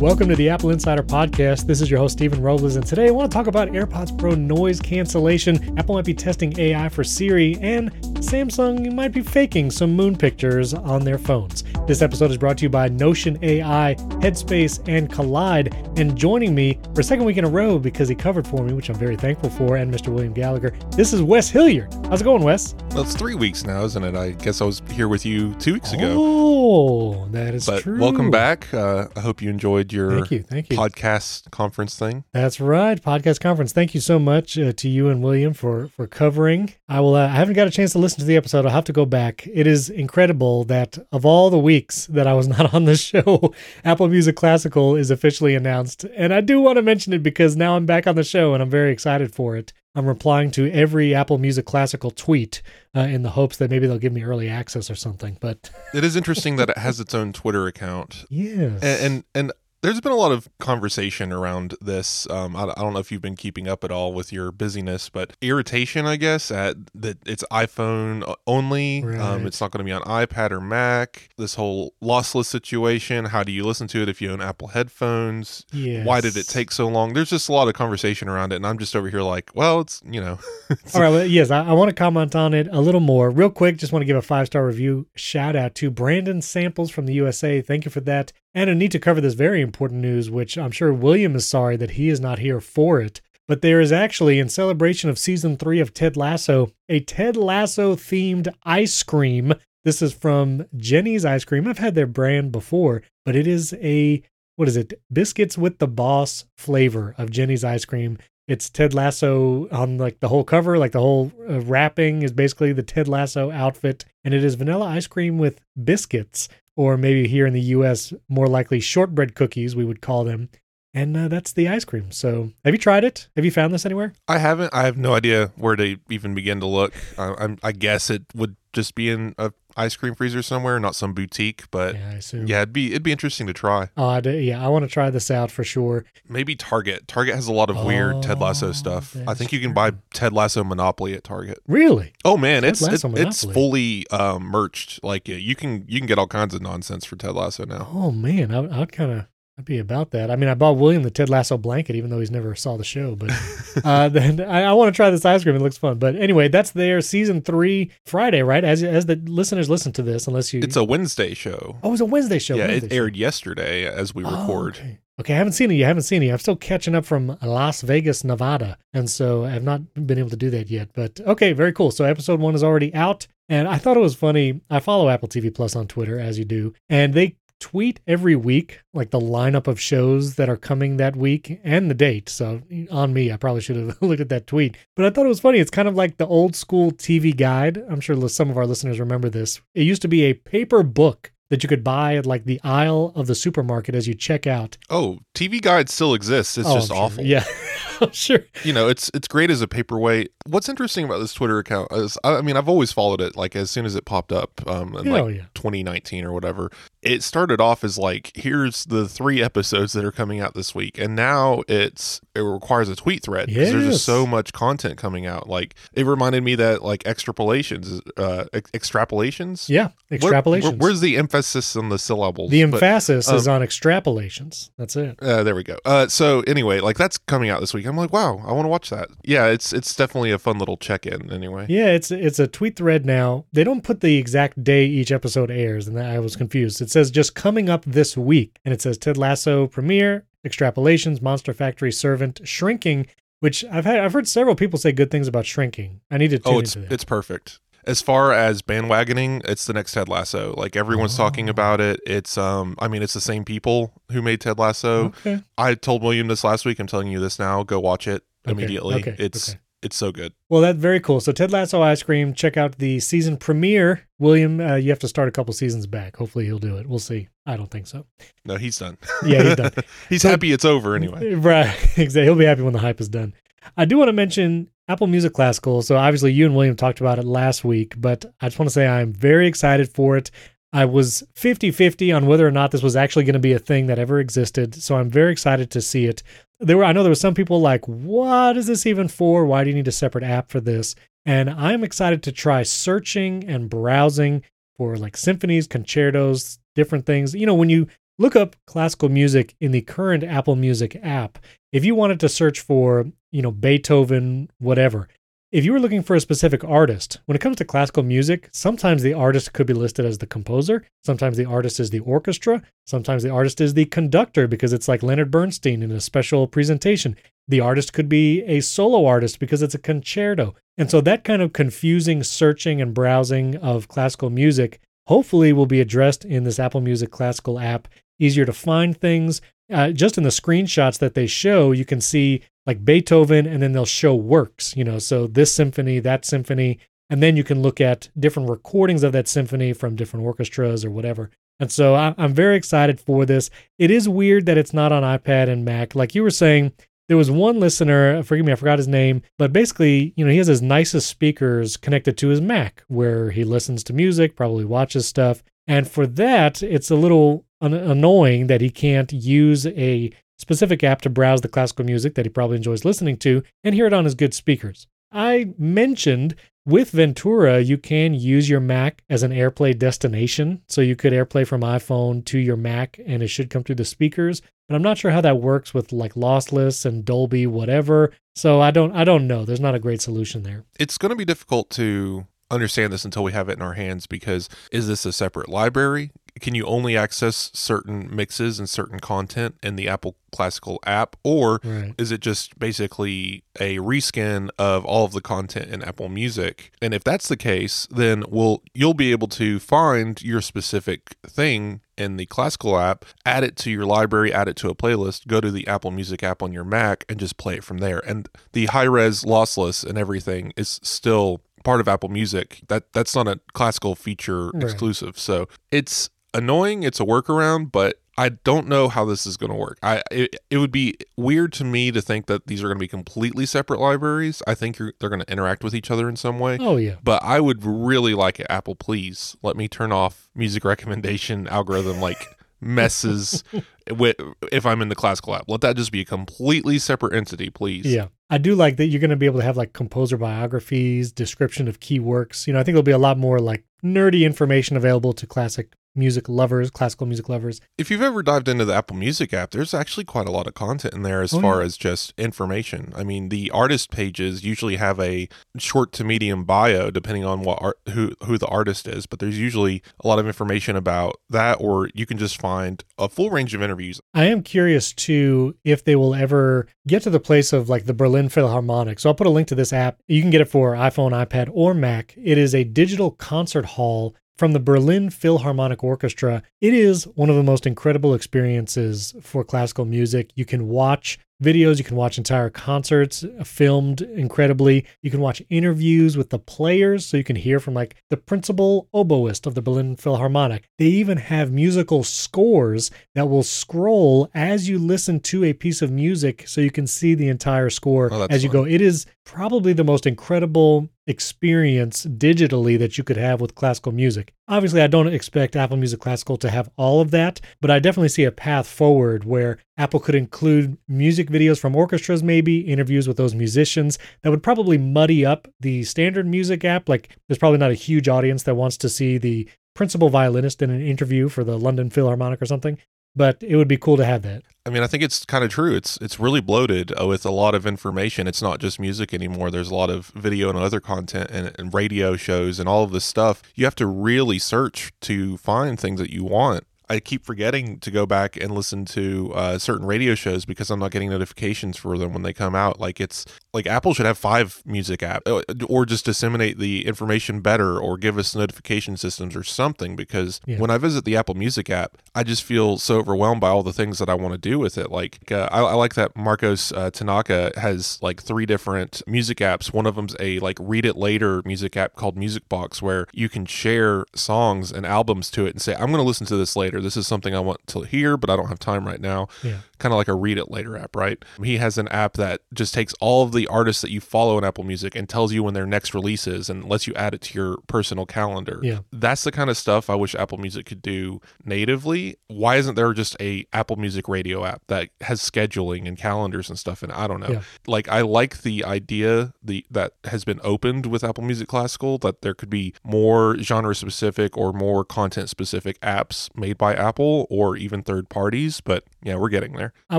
Welcome to the Apple Insider Podcast. This is your host, Stephen Robles, and today I want to talk about AirPods Pro noise cancellation. Apple might be testing AI for Siri, and Samsung might be faking some moon pictures on their phones. This episode is brought to you by Notion AI, Headspace, and Kolide. And joining me for a second week in a row because he covered for me, which I'm very thankful for, and Mr. William Gallagher, this is Wes Hilliard. How's it going, Wes? Well, it's three weeks now, isn't it? I guess I was here with you two weeks ago. Oh, that is but true. welcome back. Uh, I hope you enjoyed your Thank you. Thank you. podcast conference thing. That's right, podcast conference. Thank you so much uh, to you and William for for covering. I will. Uh, I haven't got a chance to listen to the episode. I'll have to go back. It is incredible that of all the weeks that I was not on the show, Apple Music Classical is officially announced, and I do want to mention it because now I'm back on the show and I'm very excited for it. I'm replying to every Apple Music Classical tweet uh, in the hopes that maybe they'll give me early access or something. But It is interesting that it has its own Twitter account, yes, and and, and there's been a lot of conversation around this. Um, I, I don't know if you've been keeping up at all with your busyness, but irritation, I guess, at that it's iPhone only. Right. Um, it's not going to be on iPad or Mac. This whole lossless situation. How do you listen to it if you own Apple headphones? yes. why did it take so long there's just a lot of conversation around it and i'm just over here like well it's you know All right. Well, yes, I, I want to comment on it a little more. Real quick, just want to give a five star review shout out to Brandon Samples from the USA. Thank you for that. And I need to cover this very important news, which I'm sure William is sorry that he is not here for it. But there is actually, in celebration of season three of Ted Lasso, a Ted Lasso themed ice cream. This is from Jeni's Ice Cream. I've had their brand before, but it is a, what is it? Biscuits with the Boss flavor of Jeni's Ice Cream. It's Ted Lasso on like the whole cover, like the whole uh, wrapping is basically the Ted Lasso outfit, and it is vanilla ice cream with biscuits, or maybe here in the U.S. more likely shortbread cookies, we would call them, and uh, that's the ice cream. So, have you tried it? Have you found this anywhere? i haven't i have no idea where to even begin to look I, I'm, I guess it would just be in a ice cream freezer somewhere not some boutique but yeah, yeah, I assume. it'd be it'd be interesting to try Oh, I do- yeah, I want to try this out for sure. maybe target target has a lot of weird ted lasso Oh, stuff i think you can buy ted lasso monopoly at target Really? oh man Ted it's it- it's fully um merched like you can you can get all kinds of nonsense for ted lasso now Oh man, I, I'd kind of. I'd be about that. I mean, I bought William the Ted Lasso blanket, even though he's never saw the show. But uh, then I, I want to try this ice cream. It looks fun. But anyway, that's their season three Friday, right? As as the listeners listen to this, unless you, it's a wednesday show oh, it was a Wednesday show. yeah Wednesday it show. aired yesterday as we Oh, record okay. Okay, I haven't seen it. You haven't seen it. I'm still catching up from Las Vegas, Nevada, and so I've not been able to do that yet. But okay, very cool. So episode one is already out, and I thought it was funny. I follow Apple TV Plus on Twitter, as you do, and they tweet every week like the lineup of shows that are coming that week and the date. So on me, I probably should have looked at that tweet. But I thought it was funny. It's kind of like the old school TV guide. I'm sure some of our listeners remember this. It used to be a paper book that you could buy at like the aisle of the supermarket as you check out. Oh, TV Guide still exists. It's Oh, just sure. awful. Yeah, I'm sure. You know, it's it's great as a paperweight. What's interesting about this Twitter account is, I I mean, I've always followed it. Like as soon as it popped up, um, in Hell like yeah. 2019 or whatever, it started off as like, here's the three episodes that are coming out this week, and now it's it requires a tweet thread because there's just so much content coming out. Like it reminded me that like extrapolations, uh, ex- extrapolations. Yeah, Where- extrapolations. where- where's the emphasis on the syllables? the But- emphasis is um, on extrapolations. That's it. Uh, there we go. Uh, so anyway, like that's coming out this week. I'm like, wow, I want to watch that. Yeah, it's it's definitely a fun little check in. Anyway, Yeah, it's it's a tweet thread now. They don't put the exact day each episode airs, and I was confused. It says just coming up this week, and it says Ted Lasso premiere, extrapolations, Monster Factory servant, shrinking. Which I've had, I've heard several people say good things about shrinking. I need to tune oh, it's it's perfect. As far as bandwagoning, it's the next Ted Lasso. Like everyone's talking Oh. about it. It's um, I mean, it's the same people who made Ted Lasso. okay. I told William this last week. I'm telling you this now. Go watch it Okay, immediately. okay, it's it's so good. Well, that's very cool. So Ted Lasso ice cream. Check out the season premiere. William, uh, you have to start a couple seasons back. Hopefully, he'll do it. We'll see. I don't think so. No, he's done. Yeah, he's done. he's So- happy it's over anyway. Right. Exactly. He'll be happy when the hype is done. I do want to mention Apple Music Classical. So obviously you and William talked about it last week, but I just want to say I'm very excited for it. I was 50-50 on whether or not this was actually going to be a thing that ever existed. So I'm very excited to see it. There were I know there were some people like, "What is this even for? Why do you need a separate app for this?" And I'm excited to try searching and browsing for like symphonies, concertos, different things. You know, when you look up classical music in the current Apple Music app. If you wanted to search for, you know, Beethoven, whatever, if you were looking for a specific artist, when it comes to classical music, sometimes the artist could be listed as the composer, sometimes the artist is the orchestra, sometimes the artist is the conductor because it's like Leonard Bernstein in a special presentation. The artist could be a solo artist because it's a concerto. And so that kind of confusing searching and browsing of classical music hopefully will be addressed in this Apple Music Classical app. Easier to find things. Uh, just in the screenshots that they show, you can see like Beethoven, and then they'll show works, you know, so this symphony, that symphony, and then you can look at different recordings of that symphony from different orchestras or whatever. And so I, I'm very excited for this. It is weird that it's not on iPad and Mac. Like you were saying, there was one listener, forgive me, I forgot his name, but basically, you know, he has his nicest speakers connected to his Mac where he listens to music, probably watches stuff. And for that, it's a little annoying that he can't use a specific app to browse the classical music that he probably enjoys listening to and hear it on his good speakers. I mentioned with Ventura, you can use your Mac as an AirPlay destination. So you could AirPlay from iPhone to your Mac and it should come through the speakers. But I'm not sure how that works with like lossless and Dolby, whatever. So I don't I don't know. There's not a great solution there. It's going to be difficult to understand this until we have it in our hands because is this a separate library? Can you only access certain mixes and certain content in the Apple Classical app, or Right. is it just basically a reskin of all of the content in Apple Music? And if that's the case, then we'll you'll be able to find your specific thing in the Classical app, add it to your library, add it to a playlist, go to the Apple Music app on your Mac, and just play it from there. And the high res lossless and everything is still part of Apple Music. That that's not a classical feature Right. exclusive. So it's annoying. It's a workaround, but I don't know how this is going to work. I it, it would be weird to me to think that these are going to be completely separate libraries. I think you're, they're going to interact with each other in some way. Oh yeah. But I would really like it. Apple, please let me turn off music recommendation algorithm like messes with if I'm in the classical app. Let that just be a completely separate entity, please. Yeah. I do like that you're going to be able to have like composer biographies, description of key works. You know, I think there'll be a lot more like nerdy information available to classic music lovers, classical music lovers. If you've ever dived into the Apple Music app, there's actually quite a lot of content in there as Oh, far yeah. as just information. I mean, the artist pages usually have a short to medium bio depending on what art, who who the artist is, but there's usually a lot of information about that or you can just find a full range of interviews. I am curious too if they will ever get to the place of like the Berlin Philharmonic. So I'll put a link to this app. You can get it for iPhone, iPad, or Mac. It is a digital concert hall from the Berlin Philharmonic Orchestra. It is one of the most incredible experiences for classical music. You can watch videos, you can watch entire concerts uh, filmed incredibly. You can watch interviews with the players so you can hear from like the principal oboist of the Berlin Philharmonic. They even have musical scores that will scroll as you listen to a piece of music so you can see the entire score Oh, as you fun. go. It is probably the most incredible experience digitally that you could have with classical music. Obviously, I don't expect Apple Music Classical to have all of that, but I definitely see a path forward where Apple could include music videos from orchestras, maybe interviews with those musicians that would probably muddy up the standard music app. Like, there's probably not a huge audience that wants to see the principal violinist in an interview for the London Philharmonic or something, but it would be cool to have that. I mean, I think it's kind of true. It's it's really bloated uh, with a lot of information. It's not just music anymore. There's a lot of video and other content and, and radio shows and all of this stuff. You have to really search to find things that you want. I keep forgetting to go back and listen to uh, certain radio shows because I'm not getting notifications for them when they come out. Like it's like Apple should have five music apps, uh, or just disseminate the information better, or give us notification systems or something. Because Yeah. when I visit the Apple Music app, I just feel so overwhelmed by all the things that I want to do with it. Like uh, I, I like that Marcos uh, Tanaka has like three different music apps. One of them's a like read it later music app called Music Box, where you can share songs and albums to it and say, "I'm going to listen to this later. This is something I want to hear, but I don't have time right now." Yeah. kind of like a read it later app, right? He has an app that just takes all of the artists that you follow in Apple Music and tells you when their next release is and lets you add it to your personal calendar. Yeah. That's the kind of stuff I wish Apple Music could do natively. Why isn't there just a Apple Music radio app that has scheduling and calendars and stuff? And I don't know. Yeah. Like I like the idea the that has been opened with Apple Music Classical that there could be more genre specific or more content specific apps made by by Apple or even third parties, but yeah, we're getting there. I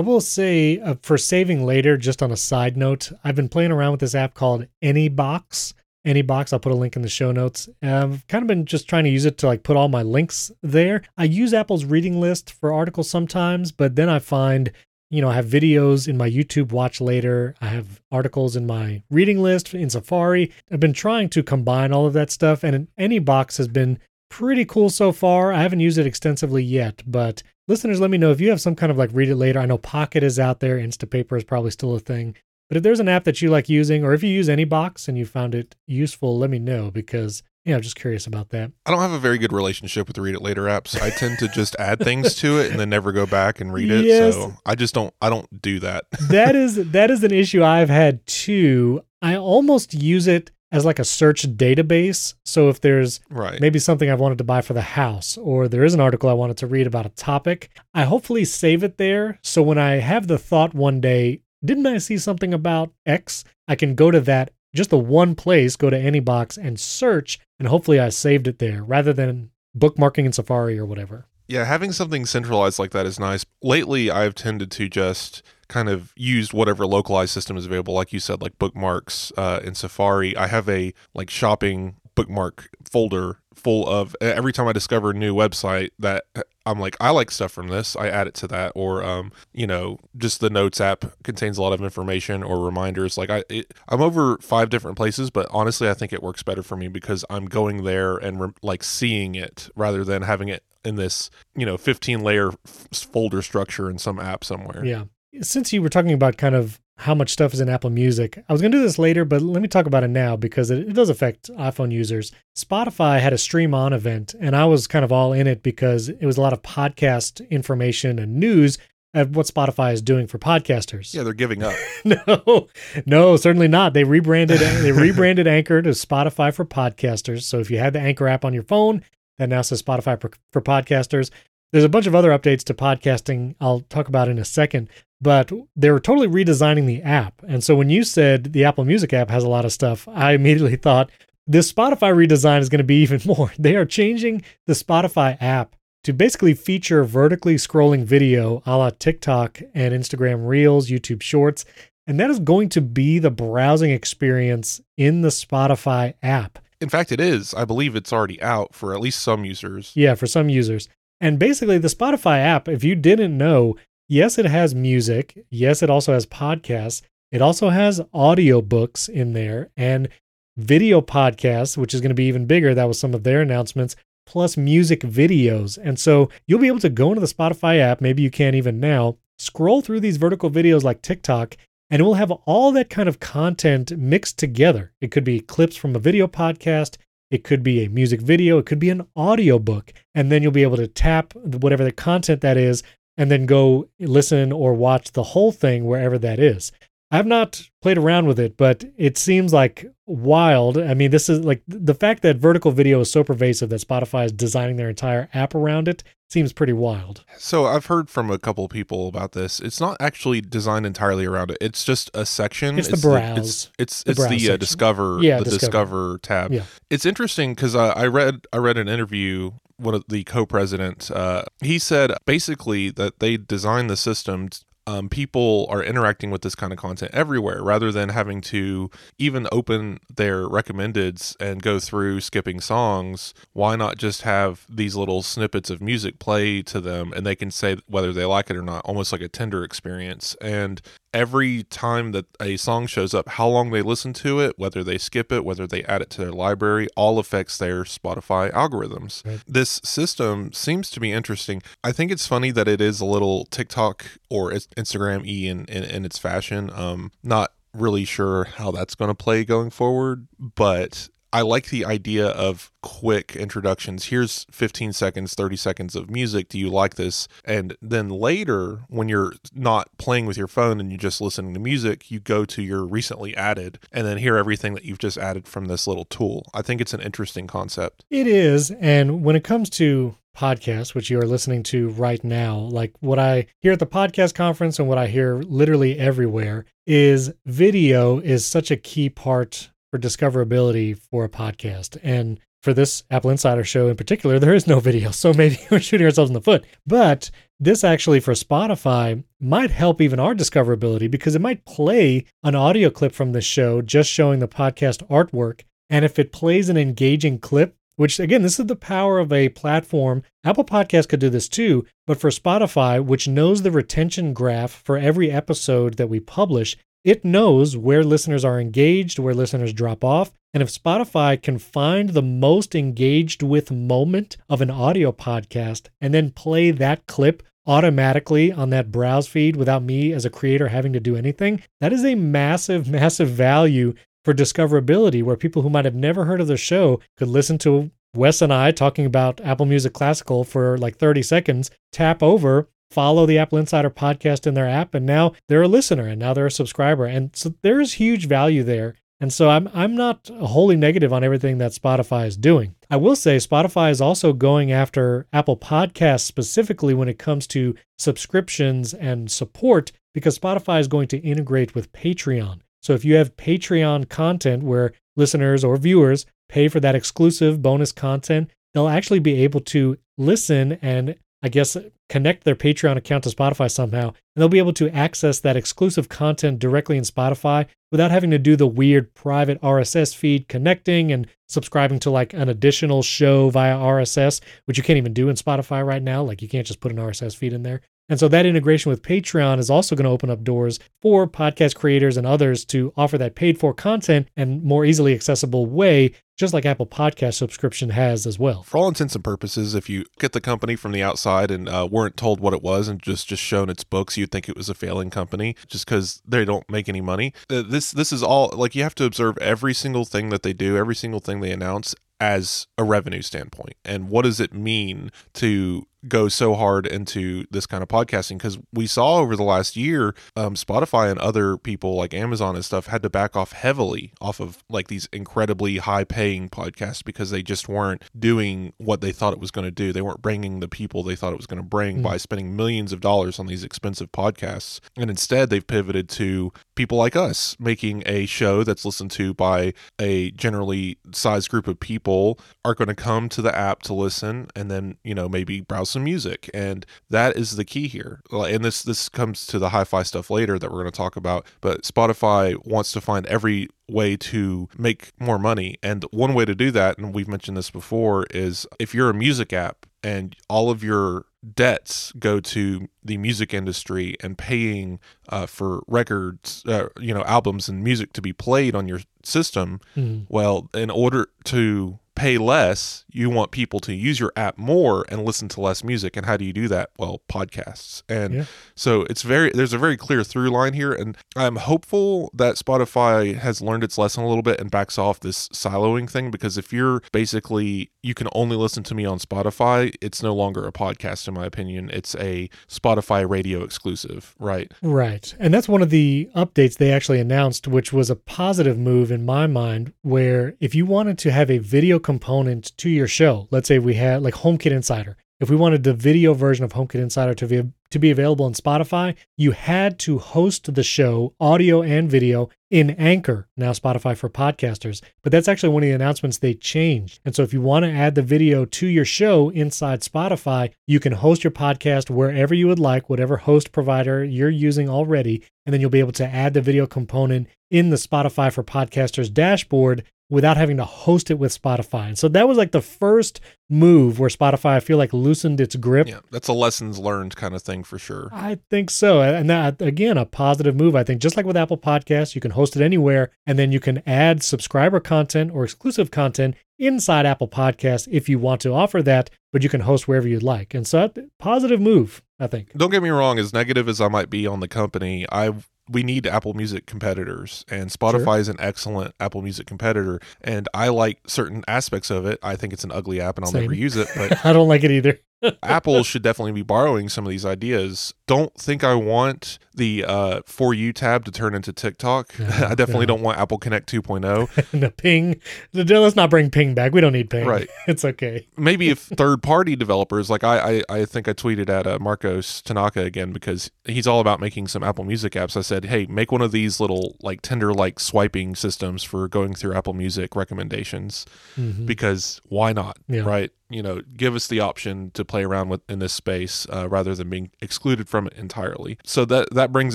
will say uh, for saving later, just on a side note, I've been playing around with this app called AnyBox. AnyBox, I'll put a link in the show notes. I've kind of been just trying to use it to like put all my links there. I use Apple's reading list for articles sometimes, but then I find you know, I have videos in my YouTube watch later. I have articles in my reading list in Safari. I've been trying to combine all of that stuff, and AnyBox has been pretty cool so far. I haven't used it extensively yet, but listeners, let me know if you have some kind of like read it later. I know Pocket is out there, Instapaper is probably still a thing. But if there's an app that you like using, or if you use Anybox and you found it useful, let me know because yeah, I'm just curious about that. I don't have a very good relationship with the Read It Later apps. I tend to just add things to it and then never go back and read it. Yes. So I just don't I don't do that. that is that is an issue I've had too. I almost use it as like a search database. So if there's right. maybe something I've wanted to buy for the house or there is an article I wanted to read about a topic, I hopefully save it there. So when I have the thought one day, didn't I see something about X? I can go to that just the one place, go to AnyBox and search, and hopefully I saved it there rather than bookmarking in Safari or whatever. Yeah, having something centralized like that is nice. Lately, I've tended to just kind of used whatever localized system is available, like you said, like bookmarks uh, in Safari. I have a like shopping bookmark folder full of every time I discover a new website that I'm like, I like stuff from this, I add it to that, or um, you know, just the Notes app contains a lot of information or reminders. Like I, it, I'm over five different places, but honestly, I think it works better for me because I'm going there and re- like seeing it rather than having it in this, you know, 15 layer f- folder structure in some app somewhere. Yeah. Since you were talking about kind of how much stuff is in Apple Music. I was going to do this later, but let me talk about it now because it, it, does affect iPhone users. Spotify had a stream on event, and I was kind of all in it because it was a lot of podcast information and news of what Spotify is doing for podcasters. Yeah, they're giving up. no, no, certainly not. They rebranded they rebranded Anchor to Spotify for podcasters. So if you had the Anchor app on your phone, that now says Spotify for, for podcasters. There's a bunch of other updates to podcasting I'll talk about in a second, but they were totally redesigning the app. And so when you said the Apple Music app has a lot of stuff, I immediately thought this Spotify redesign is going to be even more. They are changing the Spotify app to basically feature vertically scrolling video a la TikTok and Instagram Reels, YouTube Shorts. And that is going to be the browsing experience in the Spotify app. In fact, it is. I believe it's already out for at least some users. Yeah, for some users. And basically, the Spotify app, if you didn't know, yes, it has music. Yes, it also has podcasts. It also has audiobooks in there and video podcasts, which is going to be even bigger. That was some of their announcements, plus music videos. And so you'll be able to go into the Spotify app, maybe you can't even now, scroll through these vertical videos like TikTok, and it will have all that kind of content mixed together. It could be clips from a video podcast, it could be a music video, it could be an audiobook, and then you'll be able to tap whatever the content that is and then go listen or watch the whole thing wherever that is. I've not played around with it, but it seems like wild. I mean, this is like the fact that vertical video is so pervasive that Spotify is designing their entire app around it seems pretty wild. So I've heard from a couple people about this. It's not actually designed entirely around it. It's just a section. It's, it's the browse. The, it's it's the, it's the uh, discover. Yeah, the discover, discover tab. Yeah. It's interesting because uh, I read I read an interview one of the co-president uh, he said basically that they designed the system um, people are interacting with this kind of content everywhere rather than having to even open their recommendeds and go through skipping songs. Why not just have these little snippets of music play to them and they can say whether they like it or not, almost like a Tinder experience. And every time that a song shows up, how long they listen to it, whether they skip it, whether they add it to their library, all affects their Spotify algorithms. Right. This system seems to be interesting. I think it's funny that it is a little TikTok or Instagram e in, in, in its fashion. Um, not really sure how that's going to play going forward, but I like the idea of quick introductions. Here's 15 seconds, 30 seconds of music. Do you like this? And then later, when you're not playing with your phone and you're just listening to music, you go to your recently added and then hear everything that you've just added from this little tool. I think it's an interesting concept. It is. And when it comes to podcasts, which you are listening to right now, like what I hear at the podcast conference and what I hear literally everywhere, is video is such a key part for discoverability for a podcast. And for this Apple Insider show in particular, there is no video. So maybe we're shooting ourselves in the foot. But this actually for Spotify might help even our discoverability because it might play an audio clip from the show just showing the podcast artwork. And if it plays an engaging clip, which again, this is the power of a platform. Apple Podcast could do this too, but for Spotify, which knows the retention graph for every episode that we publish, it knows where listeners are engaged, where listeners drop off. And if Spotify can find the most engaged with moment of an audio podcast and then play that clip automatically on that browse feed without me as a creator having to do anything, that is a massive, massive value for discoverability where people who might have never heard of the show could listen to Wes and I talking about Apple Music Classical for like 30 seconds, tap over, follow the Apple Insider podcast in their app, and now they're a listener and now they're a subscriber. And so there's huge value there. And so I'm I'm not wholly negative on everything that Spotify is doing. I will say Spotify is also going after Apple Podcasts specifically when it comes to subscriptions and support because Spotify is going to integrate with Patreon. So if you have Patreon content where listeners or viewers pay for that exclusive bonus content, they'll actually be able to listen and I guess, connect their Patreon account to Spotify somehow, and they'll be able to access that exclusive content directly in Spotify without having to do the weird private RSS feed connecting and subscribing to like an additional show via RSS, which you can't even do in Spotify right now. Like you can't just put an RSS feed in there. And so that integration with Patreon is also going to open up doors for podcast creators and others to offer that paid for content and more easily accessible way, just like Apple Podcast subscription has as well. For all intents and purposes, if you get the company from the outside and uh, weren't told what it was and just just shown its books, you'd think it was a failing company just because they don't make any money. Uh, this this is all like you have to observe every single thing that they do, every single thing they announce as a revenue standpoint and what does it mean to go so hard into this kind of podcasting because we saw over the last year um, spotify and other people like amazon and stuff had to back off heavily off of like these incredibly high paying podcasts because they just weren't doing what they thought it was going to do they weren't bringing the people they thought it was going to bring mm. by spending millions of dollars on these expensive podcasts and instead they've pivoted to people like us making a show that's listened to by a generally sized group of people are going to come to the app to listen and then you know maybe browse some music and that is the key here and this this comes to the hi-fi stuff later that we're going to talk about but spotify wants to find every way to make more money and one way to do that and we've mentioned this before is if you're a music app and all of your debts go to the music industry and paying uh, for records, uh, you know, albums and music to be played on your system. Mm. Well, in order to pay less, you want people to use your app more and listen to less music. And how do you do that? Well, podcasts. And yeah. so it's very, there's a very clear through line here. And I'm hopeful that Spotify has learned its lesson a little bit and backs off this siloing thing because if you're basically, you can only listen to me on Spotify, it's no longer a podcast, in my opinion. It's a Spotify radio exclusive, right? Right. And that's one of the updates they actually announced, which was a positive move in my mind, where if you wanted to have a video component to your show. Let's say we had like HomeKit Insider. If we wanted the video version of HomeKit Insider to be to be available on Spotify, you had to host the show, audio and video, in Anchor, now Spotify for podcasters. But that's actually one of the announcements they changed. And so if you want to add the video to your show inside Spotify, you can host your podcast wherever you would like, whatever host provider you're using already. And then you'll be able to add the video component in the Spotify for podcasters dashboard without having to host it with Spotify. And so that was like the first move where Spotify, I feel like, loosened its grip. Yeah, that's a lessons learned kind of thing for sure. I think so. And that, again, a positive move. I think just like with Apple Podcasts, you can host it anywhere and then you can add subscriber content or exclusive content inside Apple Podcasts if you want to offer that, but you can host wherever you'd like. And so, uh, positive move, I think. Don't get me wrong, as negative as I might be on the company, I we need Apple Music competitors, and Spotify sure. is an excellent Apple Music competitor. And I like certain aspects of it. I think it's an ugly app, and I'll Same. never use it. But I don't like it either. Apple should definitely be borrowing some of these ideas. Don't think I want the uh, For You tab to turn into TikTok. No, I definitely no. don't want Apple Connect oh. 2.0. the ping. Let's not bring ping back. We don't need ping. Right. It's okay. Maybe if third party developers, like I, I, I think I tweeted at uh, Marcos Tanaka again because he's all about making some Apple Music apps. I said, hey, make one of these little like Tinder like swiping systems for going through Apple Music recommendations Mhm. because why not? Yeah. Right? You know, give us the option to play around with in this space uh, rather than being excluded from it entirely. So that that brings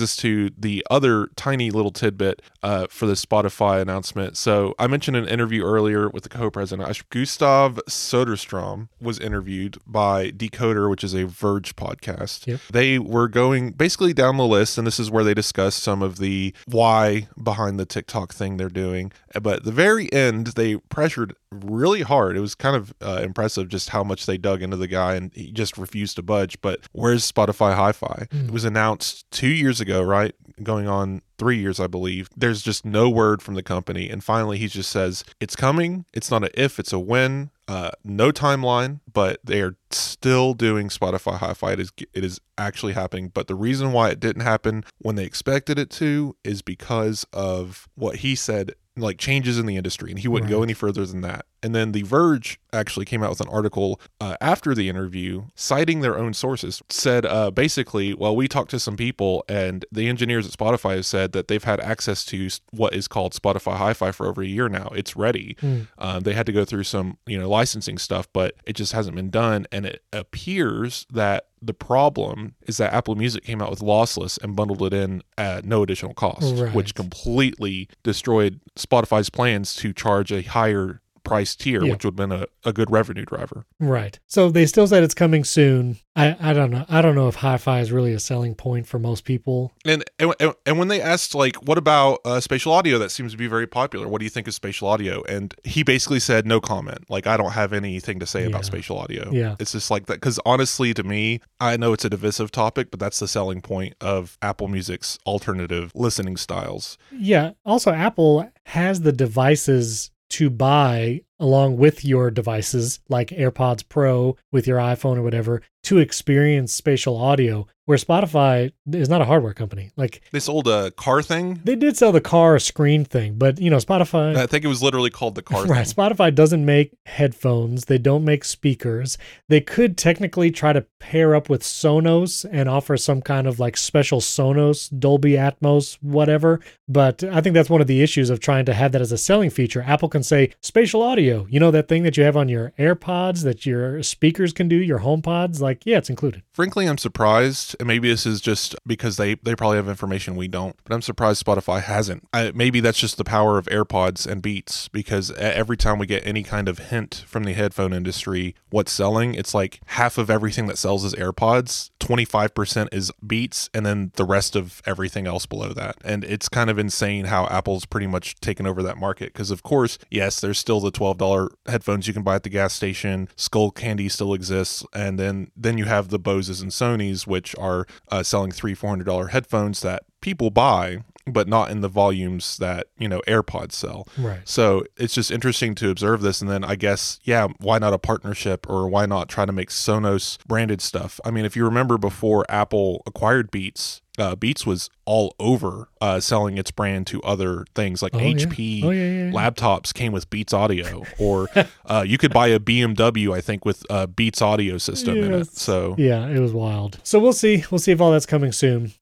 us to the other tiny little tidbit uh, for the Spotify announcement. So I mentioned an interview earlier with the co-president. Gustav Soderstrom was interviewed by Decoder, which is a Verge podcast. Yep. They were going basically down the list, and this is where they discussed some of the why behind the TikTok thing they're doing. But at the very end, they pressured really hard. It was kind of uh, impressive just how much they dug into the guy, and he just refused to budge. But where's Spotify Hi-Fi? Mm. It was announced two years ago, right? Going on three years, I believe. There's just no word from the company, and finally, he just says it's coming. It's not an if, it's a when. Uh, no timeline, but they are still doing Spotify Hi-Fi. It is it is actually happening. But the reason why it didn't happen when they expected it to is because of what he said like changes in the industry and he wouldn't go any further than that and then the verge actually came out with an article uh, after the interview citing their own sources said uh, basically well we talked to some people and the engineers at spotify have said that they've had access to what is called spotify hi-fi for over a year now it's ready Mm. um, they had to go through some you know licensing stuff but it just hasn't been done and it appears that the problem is that Apple Music came out with lossless and bundled it in at no additional cost, Right. which completely destroyed Spotify's plans to charge a higher price tier, Yeah. which would have been a, a good revenue driver. Right. So they still said it's coming soon. I, I don't know. I don't know if hi-fi is really a selling point for most people. And and, and- when they asked like, what about uh, spatial audio? That seems to be very popular. What do you think of spatial audio? And he basically said no comment. Like I don't have anything to say Yeah. about spatial audio. Yeah. it's just like that. Because honestly, to me, I know it's a divisive topic, but that's the selling point of Apple Music's alternative listening styles. Yeah. Also, Apple has the devices to buy along with your devices, like AirPods Pro with your iPhone or whatever, to experience spatial audio, where Spotify is not a hardware company. Like they sold a uh, car thing. they did sell the car screen thing, but you know, Spotify. I think it was literally called the car Right. thing. Spotify doesn't make headphones. They don't make speakers. They could technically try to pair up with Sonos and offer some kind of like special Sonos, Dolby Atmos, whatever. But I think that's one of the issues of trying to have that as a selling feature. Apple can say spatial audio. You know that thing that you have on your AirPods that your speakers can do, your HomePods? Like, yeah, it's included. Frankly, I'm surprised. And maybe this is just because they, they probably have information we don't, but I'm surprised Spotify hasn't. I, maybe that's just the power of AirPods and Beats because every time we get any kind of hint from the headphone industry what's selling, it's like half of everything that sells is AirPods, 25% is Beats, and then the rest of everything else below that. And it's kind of insane how Apple's pretty much taken over that market because, of course, yes, there's still the $12 headphones you can buy at the gas station. Skullcandy still exists, and then then you have the Boses and Sonys, which are uh, selling three four hundred dollar headphones that people buy, but not in the volumes that you know AirPods sell. Right. So it's just interesting to observe this, and then I guess yeah, why not a partnership or why not try to make Sonos branded stuff? I mean, if you remember before Apple acquired Beats. Uh, Beats was all over uh, selling its brand to other things like Oh, yeah. HP Oh, yeah, yeah, yeah. laptops came with Beats Audio, or uh, you could buy a BMW, I think, with a Beats Audio system in it. So Yeah, it was wild. So we'll see. We'll see if all that's coming soon.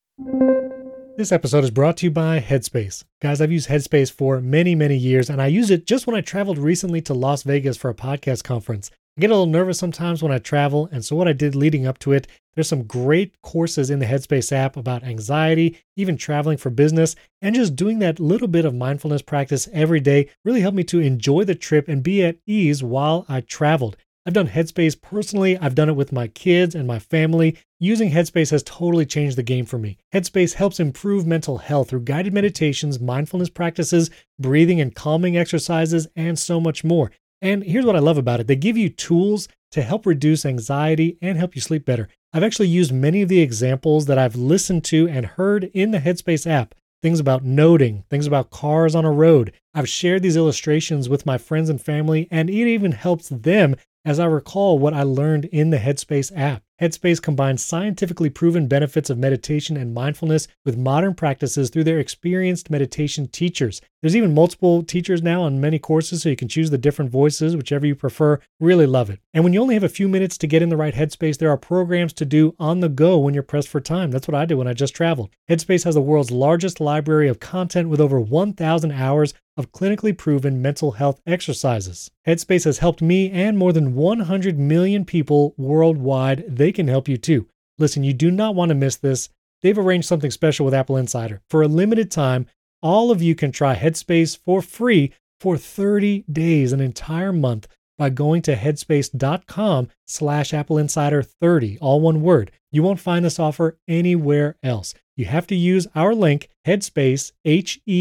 This episode is brought to you by Headspace. Guys, I've used Headspace for many, many years, and I use it just when I traveled recently to Las Vegas for a podcast conference. I get a little nervous sometimes when I travel, and so what I did leading up to it, there's some great courses in the Headspace app about anxiety, even traveling for business, and just doing that little bit of mindfulness practice every day really helped me to enjoy the trip and be at ease while I traveled. I've done Headspace personally. I've done it with my kids and my family. Using Headspace has totally changed the game for me. Headspace helps improve mental health through guided meditations, mindfulness practices, breathing and calming exercises, and so much more. And here's what I love about it they give you tools to help reduce anxiety and help you sleep better. I've actually used many of the examples that I've listened to and heard in the Headspace app things about noting, things about cars on a road. I've shared these illustrations with my friends and family, and it even helps them as I recall what I learned in the Headspace app. Headspace combines scientifically proven benefits of meditation and mindfulness with modern practices through their experienced meditation teachers. There's even multiple teachers now on many courses, so you can choose the different voices, whichever you prefer. Really love it. And when you only have a few minutes to get in the right headspace, there are programs to do on the go when you're pressed for time. That's what I did when I just traveled. Headspace has the world's largest library of content with over 1,000 hours of clinically proven mental health exercises. Headspace has helped me and more than 100 million people worldwide. They can help you too. Listen, you do not want to miss this. They've arranged something special with Apple Insider. For a limited time, all of you can try Headspace for free for 30 days, an entire month, by going to headspace.com slash Apple Insider 30, all one word. You won't find this offer anywhere else. You have to use our link, headspace, H-E-A-D-S-P-A-C-E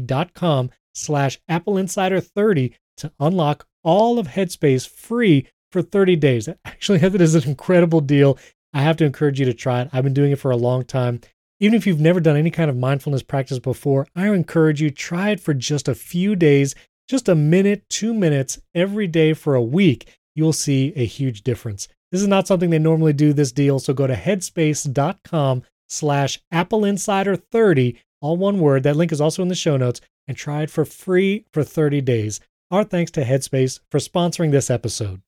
dot com slash Apple Insider 30 to unlock all of Headspace free for 30 days. Actually, that is an incredible deal. I have to encourage you to try it. I've been doing it for a long time. Even if you've never done any kind of mindfulness practice before, I encourage you try it for just a few days, just a minute, 2 minutes every day for a week. You'll see a huge difference. This is not something they normally do this deal, so go to headspace.com slash Apple Insider 30, all one word. That link is also in the show notes, and try it for free for 30 days. Our thanks to Headspace for sponsoring this episode.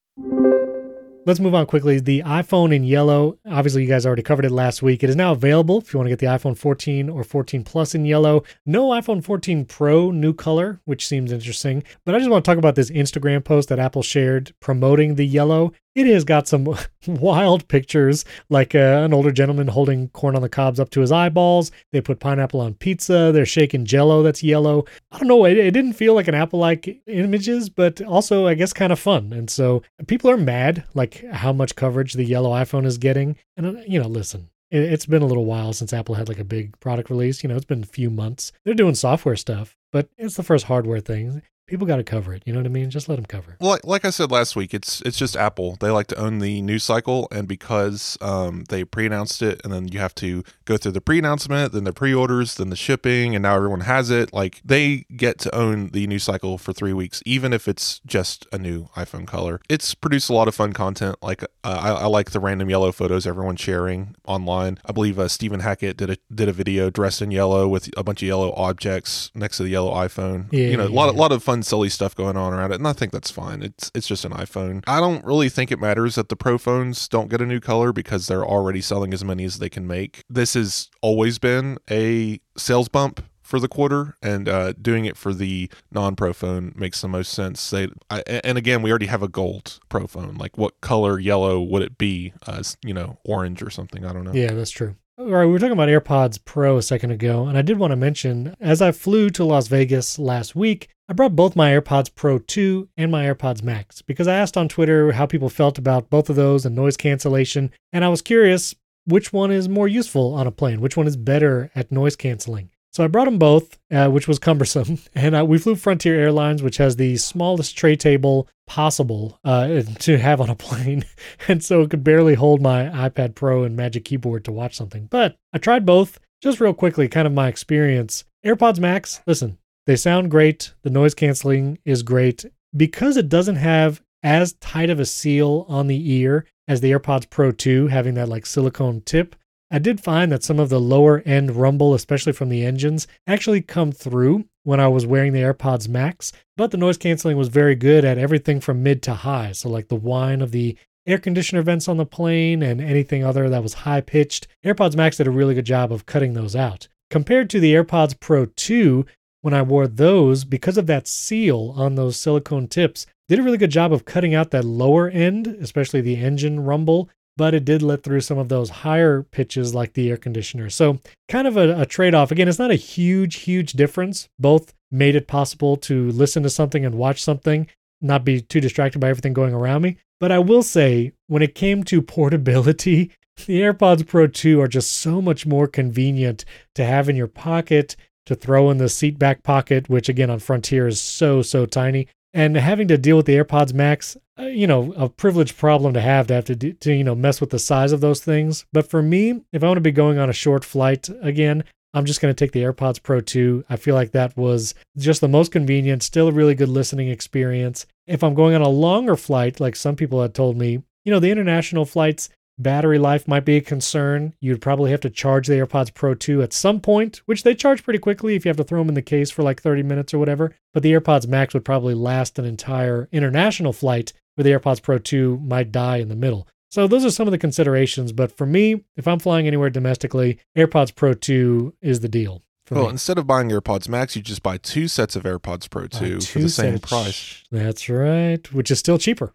Let's move on quickly. The iPhone in yellow, obviously, you guys already covered it last week. It is now available if you want to get the iPhone 14 or 14 Plus in yellow. No iPhone 14 Pro new color, which seems interesting. But I just want to talk about this Instagram post that Apple shared promoting the yellow. It has got some wild pictures, like uh, an older gentleman holding corn on the cobs up to his eyeballs. They put pineapple on pizza. They're shaking jello that's yellow. I don't know. It, it didn't feel like an Apple like images, but also, I guess, kind of fun. And so people are mad, like how much coverage the yellow iPhone is getting. And, uh, you know, listen, it's been a little while since Apple had like a big product release. You know, it's been a few months. They're doing software stuff, but it's the first hardware thing people got to cover it. You know what I mean? Just let them cover it. Well, like, like, I said last week, it's it's just Apple. They like to own the news cycle, and because um, they pre-announced it, and then you have to go through the pre-announcement, then the pre-orders, then the shipping, and now everyone has it. Like they get to own the news cycle for three weeks, even if it's just a new iPhone color. It's produced a lot of fun content. Like uh, I, I, like the random yellow photos everyone's sharing online. I believe uh, Stephen Hackett did a did a video dressed in yellow with a bunch of yellow objects next to the yellow iPhone. Yeah, you know, a lot, yeah. lot of fun fun, silly stuff going on around it, and I think that's fine. It's it's just an iPhone. I don't really think it matters that the Pro phones don't get a new color because they're already selling as many as they can make. This has always been a sales bump for the quarter and uh, doing it for the non-pro phone makes the most sense they I, and again we already have a gold pro phone like what color yellow would it be uh, you know orange or something i don't know yeah that's true all right, we were talking about AirPods Pro a second ago, and I did want to mention as I flew to Las Vegas last week, I brought both my AirPods Pro 2 and my AirPods Max because I asked on Twitter how people felt about both of those and noise cancellation, and I was curious which one is more useful on a plane, which one is better at noise canceling. So I brought them both, uh, which was cumbersome. And uh, we flew Frontier Airlines, which has the smallest tray table possible uh, to have on a plane. and so it could barely hold my iPad Pro and Magic Keyboard to watch something. But I tried both just real quickly, kind of my experience. AirPods Max, listen, they sound great. The noise canceling is great. Because it doesn't have as tight of a seal on the ear as the AirPods Pro 2, having that like silicone tip, I did find that some of the lower end rumble, especially from the engines, actually come through when I was wearing the AirPods Max, but the noise canceling was very good at everything from mid to high. So, like the whine of the air conditioner vents on the plane and anything other that was high pitched, AirPods Max did a really good job of cutting those out. Compared to the AirPods Pro 2, when I wore those, because of that seal on those silicone tips, did a really good job of cutting out that lower end, especially the engine rumble, but it did let through some of those higher pitches like the air conditioner. So, kind of a, a trade off. Again, it's not a huge, huge difference. Both made it possible to listen to something and watch something, not be too distracted by everything going around me. But I will say, when it came to portability, the AirPods Pro 2 are just so much more convenient to have in your pocket, to throw in the seat back pocket, which again on Frontier is so, so tiny and having to deal with the AirPods Max, uh, you know, a privileged problem to have to have to, to, you know, mess with the size of those things. But for me, if I want to be going on a short flight again, I'm just going to take the AirPods Pro 2. I feel like that was just the most convenient, still a really good listening experience. If I'm going on a longer flight, like some people had told me, you know, the international flights, battery life might be a concern. You'd probably have to charge the AirPods Pro 2 at some point, which they charge pretty quickly if you have to throw them in the case for like 30 minutes or whatever. But the AirPods Max would probably last an entire international flight, where the AirPods Pro 2 might die in the middle. So those are some of the considerations. But for me, if I'm flying anywhere domestically, AirPods Pro 2 is the deal. Well, me. instead of buying AirPods Max, you just buy two sets of AirPods Pro 2 for the same sets. price. That's right, which is still cheaper.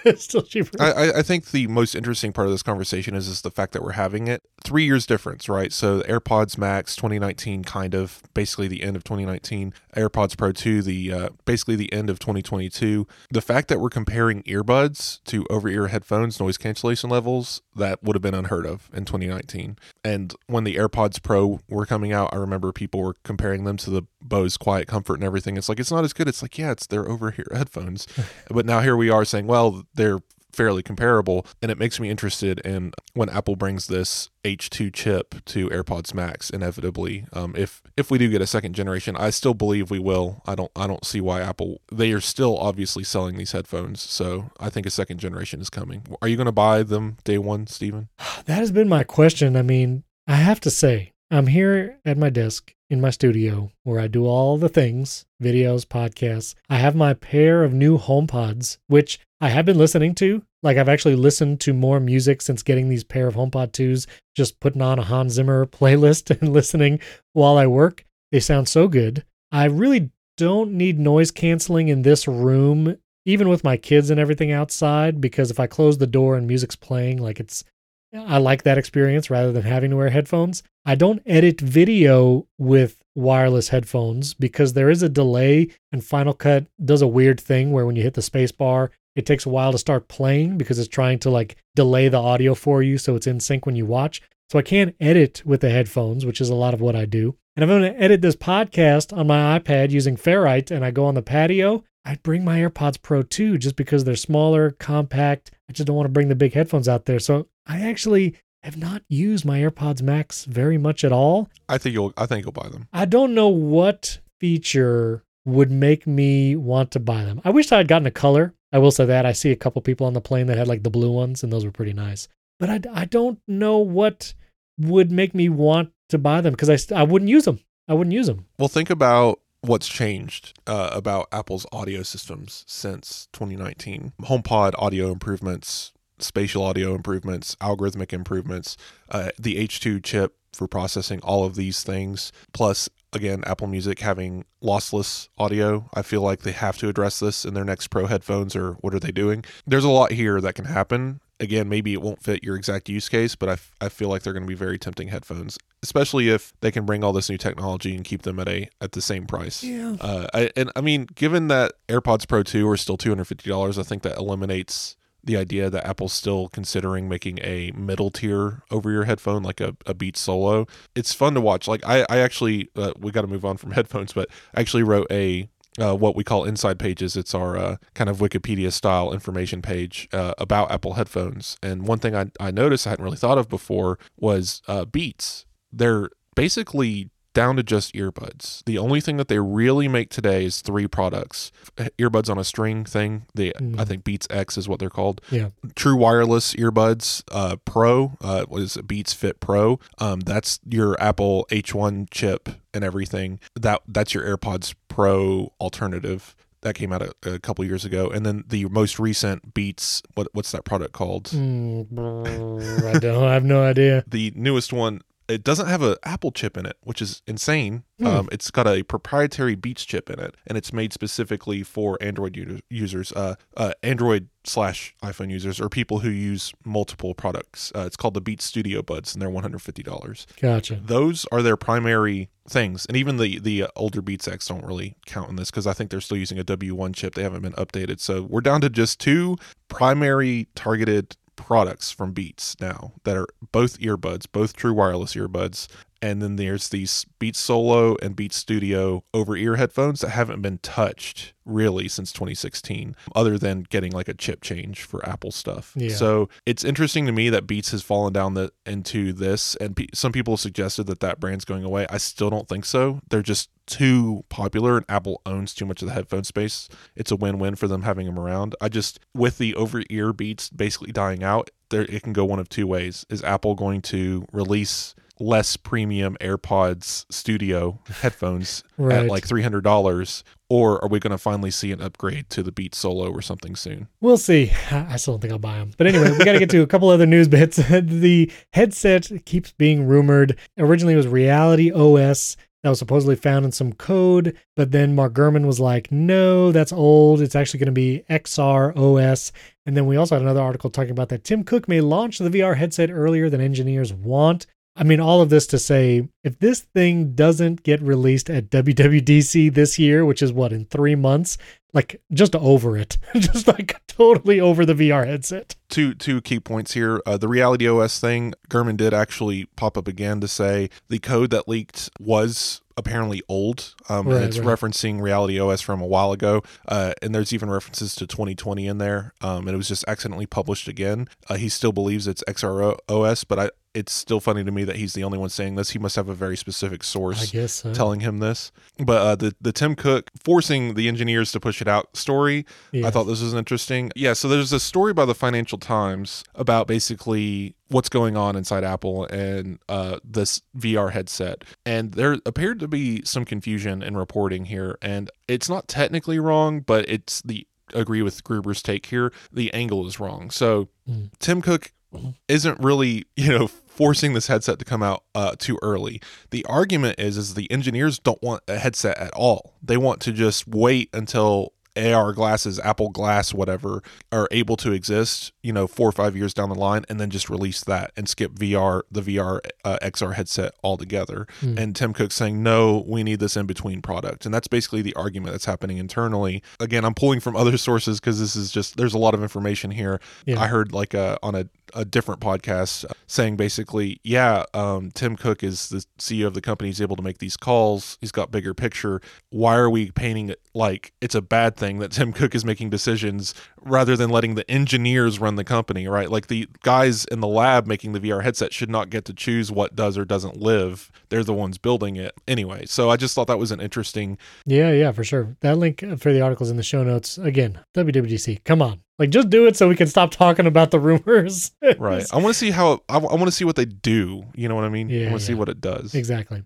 it's still cheaper. I, I think the most interesting part of this conversation is, is the fact that we're having it. Three years difference, right? So AirPods Max 2019, kind of basically the end of 2019. AirPods Pro 2, the uh, basically the end of 2022. The fact that we're comparing earbuds to over-ear headphones noise cancellation levels that would have been unheard of in 2019. And when the AirPods Pro were coming out, I remember people were comparing them to the Bose Quiet Comfort and everything. It's like it's not as good. It's like yeah, it's their over-ear headphones. but now here we are saying, well, they're fairly comparable and it makes me interested in when apple brings this h2 chip to airpods max inevitably um, if if we do get a second generation i still believe we will i don't i don't see why apple they are still obviously selling these headphones so i think a second generation is coming are you going to buy them day one stephen that has been my question i mean i have to say i'm here at my desk in my studio where I do all the things videos, podcasts. I have my pair of new HomePods, which I have been listening to. Like, I've actually listened to more music since getting these pair of HomePod 2s, just putting on a Hans Zimmer playlist and listening while I work. They sound so good. I really don't need noise canceling in this room, even with my kids and everything outside, because if I close the door and music's playing, like it's I like that experience rather than having to wear headphones. I don't edit video with wireless headphones because there is a delay and Final Cut does a weird thing where when you hit the space bar, it takes a while to start playing because it's trying to like delay the audio for you so it's in sync when you watch. So I can't edit with the headphones, which is a lot of what I do. And I'm going to edit this podcast on my iPad using Ferrite and I go on the patio, I'd bring my AirPods Pro 2 just because they're smaller, compact. I just don't want to bring the big headphones out there. So I actually have not used my AirPods Max very much at all. I think you'll I think you'll buy them. I don't know what feature would make me want to buy them. I wish I had gotten a color. I will say that I see a couple people on the plane that had like the blue ones and those were pretty nice. But I, I don't know what would make me want to buy them because I, I wouldn't use them. I wouldn't use them. Well, think about what's changed uh, about Apple's audio systems since 2019. HomePod audio improvements, spatial audio improvements, algorithmic improvements, uh, the H2 chip for processing all of these things, plus again Apple Music having lossless audio. I feel like they have to address this in their next Pro headphones or what are they doing? There's a lot here that can happen. Again, maybe it won't fit your exact use case, but I, f- I feel like they're going to be very tempting headphones, especially if they can bring all this new technology and keep them at a at the same price. Yeah. Uh, I, and I mean, given that AirPods Pro 2 are still $250, I think that eliminates the idea that Apple's still considering making a middle tier over your headphone, like a, a Beats Solo. It's fun to watch. Like I, I actually, uh, we got to move on from headphones, but I actually wrote a uh, what we call inside pages. It's our uh, kind of Wikipedia style information page uh, about Apple headphones. And one thing I, I noticed I hadn't really thought of before was uh, Beats. They're basically down to just earbuds. The only thing that they really make today is three products: earbuds on a string thing. The mm. I think Beats X is what they're called. Yeah. True wireless earbuds. Uh, Pro uh, was Beats Fit Pro. Um, that's your Apple H1 chip and everything. That that's your AirPods Pro alternative that came out a, a, couple years ago, and then the most recent Beats. What what's that product called? Mm, I don't. I have no idea. the newest one it doesn't have an Apple chip in it, which is insane. Mm. Um, it's got a proprietary Beats chip in it, and it's made specifically for Android u- users, uh, uh, Android slash iPhone users, or people who use multiple products. Uh, it's called the Beats Studio Buds, and they're one hundred fifty dollars. Gotcha. Those are their primary things, and even the the older Beats X don't really count in this because I think they're still using a W1 chip. They haven't been updated, so we're down to just two primary targeted products from Beats now that are both earbuds, both true wireless earbuds. And then there's these Beats Solo and Beats Studio over ear headphones that haven't been touched really since 2016, other than getting like a chip change for Apple stuff. Yeah. So it's interesting to me that Beats has fallen down the, into this, and pe- some people suggested that that brand's going away. I still don't think so. They're just too popular, and Apple owns too much of the headphone space. It's a win-win for them having them around. I just with the over-ear Beats basically dying out, there it can go one of two ways. Is Apple going to release less premium AirPods Studio headphones Right. at like three hundred dollars, or are we going to finally see an upgrade to the Beat Solo or something soon? We'll see. I still don't think I'll buy them. But anyway, we got to get to a couple other news bits. the headset keeps being rumored. Originally, it was Reality OS that was supposedly found in some code, but then Mark Gurman was like, no, that's old. It's actually going to be XR OS. And then we also had another article talking about that Tim Cook may launch the VR headset earlier than engineers want. I mean, all of this to say, if this thing doesn't get released at WWDC this year, which is what, in three months, like just over it, just like totally over the VR headset. two two key points here. Uh, the Reality OS thing, Gurman did actually pop up again to say the code that leaked was apparently old. Um, Right, and it's right. referencing Reality OS from a while ago. Uh, and there's even references to 2020 in there. Um, and it was just accidentally published again. Uh, he still believes it's XROS, but I, it's still funny to me that he's the only one saying this. He must have a very specific I source guess so. telling him this. But uh, the the Tim Cook forcing the engineers to push it out story Yeah. I thought this was interesting. Yeah, so there's a story by the Financial Times about basically what's going on inside Apple and uh, this VR headset. And there appeared to be some confusion in reporting here. And it's not technically wrong, but it's the agree with Gruber's take here. The angle is wrong. So Mm. Tim Cook isn't really, you know, forcing this headset to come out uh, too early. The argument is is the engineers don't want a headset at all. They want to just wait until AR glasses, Apple Glass, whatever, are able to exist, you know, four or five years down the line, and then just release that and skip VR, the VR uh, XR headset altogether. Hmm. And Tim Cook saying, no, we need this in between product. And that's basically the argument that's happening internally. Again, I'm pulling from other sources because this is just, there's a lot of information here. Yeah. I heard like a, on a, a different podcast uh, saying basically, yeah, um, Tim Cook is the CEO of the company. He's able to make these calls. He's got bigger picture. Why are we painting it like it's a bad thing that Tim Cook is making decisions rather than letting the engineers run the company, right? Like the guys in the lab making the VR headset should not get to choose what does or doesn't live. They're the ones building it anyway. So I just thought that was an interesting Yeah, yeah, for sure. That link for the articles in the show notes. Again, WWDC. Come on. Like, just do it so we can stop talking about the rumors. right. I want to see how I, want to see what they do. You know what I mean? I Yeah, want to see what it does. Exactly.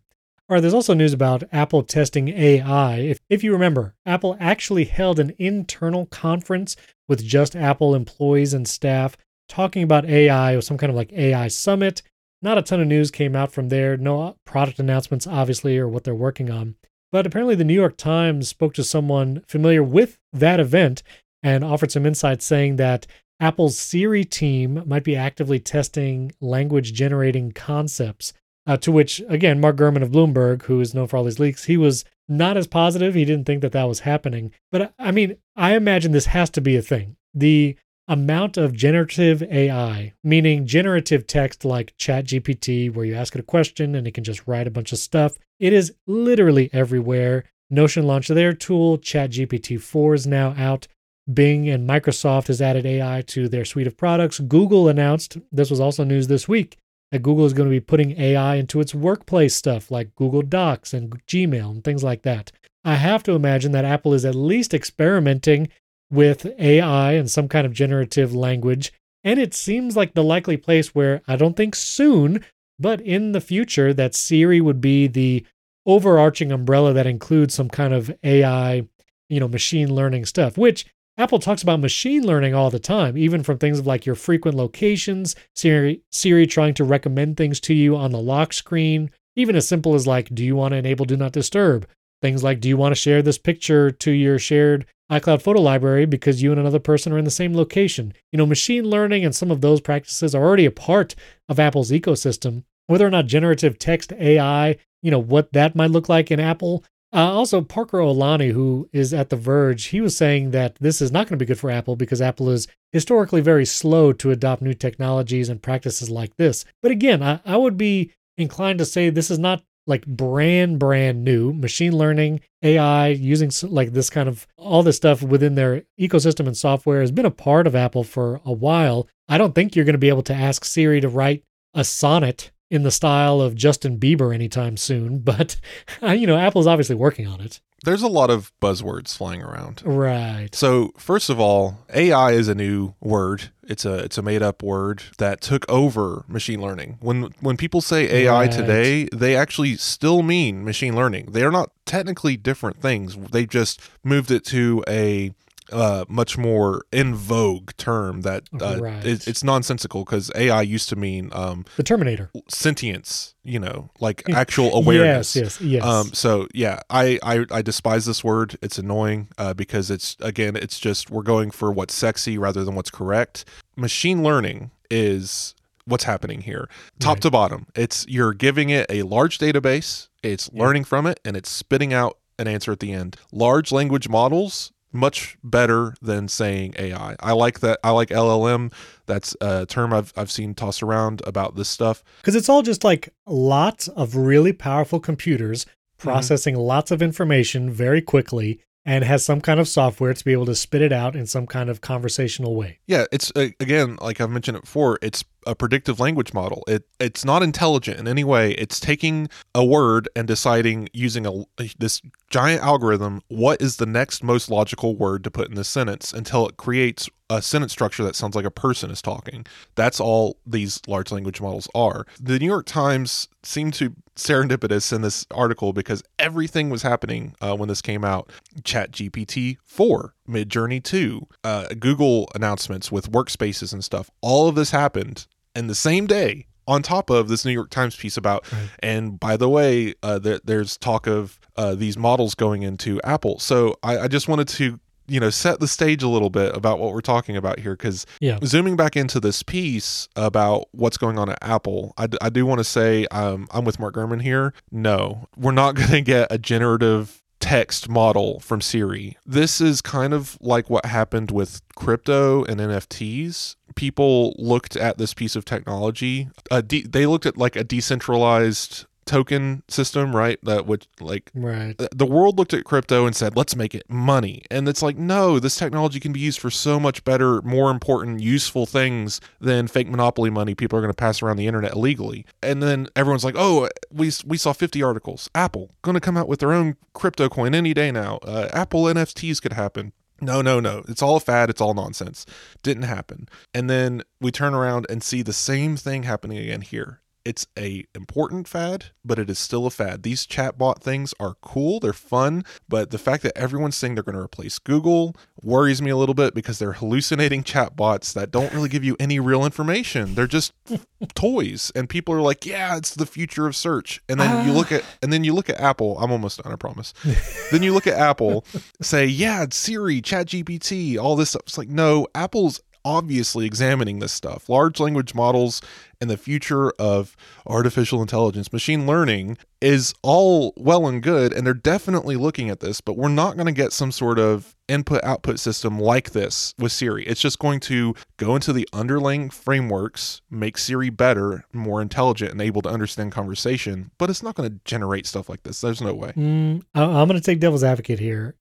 All right, there's also news about Apple testing AI. If, if you remember, Apple actually held an internal conference with just Apple employees and staff talking about AI. It was some kind of like AI summit. Not a ton of news came out from there. No uh, product announcements, obviously, or what they're working on. But apparently, the New York Times spoke to someone familiar with that event and offered some insights saying that Apple's Siri team might be actively testing language generating concepts. Uh, to which, again, Mark Gurman of Bloomberg, who is known for all these leaks, he was not as positive. He didn't think that that was happening. But uh, I mean, I imagine this has to be a thing. The amount of generative AI, meaning generative text like ChatGPT, where you ask it a question and it can just write a bunch of stuff, it is literally everywhere. Notion launched their tool. ChatGPT 4 is now out. Bing and Microsoft has added AI to their suite of products. Google announced, this was also news this week, that Google is going to be putting AI into its workplace stuff like Google Docs and Gmail and things like that. I have to imagine that Apple is at least experimenting with AI and some kind of generative language. And it seems like the likely place where I don't think soon, but in the future, that Siri would be the overarching umbrella that includes some kind of AI, you know, machine learning stuff, which Apple talks about machine learning all the time, even from things like your frequent locations, Siri, Siri trying to recommend things to you on the lock screen, even as simple as like, do you want to enable do not disturb? Things like, do you want to share this picture to your shared iCloud photo library because you and another person are in the same location? You know, machine learning and some of those practices are already a part of Apple's ecosystem. Whether or not generative text AI, you know, what that might look like in Apple, uh, also, Parker Ortolani, who is at The Verge, he was saying that this is not going to be good for Apple because Apple is historically very slow to adopt new technologies and practices like this. But again, I, I would be inclined to say this is not like brand brand new machine learning ai using like this kind of all this stuff within their ecosystem and software has been a part of apple for a while i don't think you're going to be able to ask siri to write a sonnet in the style of justin bieber anytime soon but uh, you know apple's obviously working on it there's a lot of buzzwords flying around. Right. So, first of all, AI is a new word. It's a it's a made up word that took over machine learning. When when people say AI Right. today, they actually still mean machine learning. They are not technically different things. They just moved it to a uh, much more in vogue term that uh, Right. it- it's nonsensical because AI used to mean um, The Terminator. sentience, you know, like actual awareness. Yes, yes, yes. Um, so yeah, I, I I despise this word. It's annoying uh, because it's again, it's just we're going for what's sexy rather than what's correct. Machine learning is what's happening here, top Right. to bottom. It's you're giving it a large database, it's Yeah. learning from it, and it's spitting out an answer at the end. Large language models much better than saying AI. I like that. I like LLM. That's a term I've I've seen tossed around about this stuff. Because it's all just like lots of really powerful computers Mm-hmm. processing lots of information very quickly and has some kind of software to be able to spit it out in some kind of conversational way. Yeah, it's again, like I've mentioned it before, it's a predictive language model. It it's not intelligent in any way. It's taking a word and deciding using a this giant algorithm what is the next most logical word to put in this sentence until it creates a sentence structure that sounds like a person is talking. That's all these large language models are. The New York Times seemed to serendipitous in this article because everything was happening uh, when this came out. Chat GPT 4, Midjourney 2, uh, Google announcements with workspaces and stuff. All of this happened in the same day on top of this New York Times piece about, Right. and by the way, uh, there, there's talk of uh, these models going into Apple. So I, I just wanted to, you know, set the stage a little bit about what we're talking about here because Yeah. zooming back into this piece about what's going on at Apple, I, d- I do want to say um, I'm with Mark Gurman here. No, we're not going to get a generative text model from Siri. This is kind of like what happened with crypto and NFTs. People looked at this piece of technology. Uh, de- they looked at like a decentralized token system, right? That would like Right. the world looked at crypto and said, let's make it money. And it's like, no, this technology can be used for so much better, more important, useful things than fake monopoly money people are going to pass around the internet illegally. And then everyone's like, oh, we, we saw 50 articles. Apple going to come out with their own crypto coin any day now. Uh, Apple NFTs could happen. No, no, no. It's all a fad. It's all nonsense. Didn't happen. And then we turn around and see the same thing happening again here. It's a important fad, but it is still a fad. These chatbot things are cool, they're fun, but the fact that everyone's saying they're going to replace Google worries me a little bit because they're hallucinating chatbots that don't really give you any real information. They're just toys and people are like, "Yeah, it's the future of search." And then you look ah. at and then you look at Apple, I'm almost done, I promise. then you look at Apple, say, "Yeah, it's Siri, ChatGPT, all this stuff." It's like, "No, Apple's obviously examining this stuff. Large language models and the future of artificial intelligence, machine learning is all well and good, and they're definitely looking at this, but we're not going to get some sort of input output system like this with Siri. It's just going to go into the underlying frameworks, make Siri better, more intelligent, and able to understand conversation, but it's not going to generate stuff like this. There's no way. Mm, I'm going to take devil's advocate here.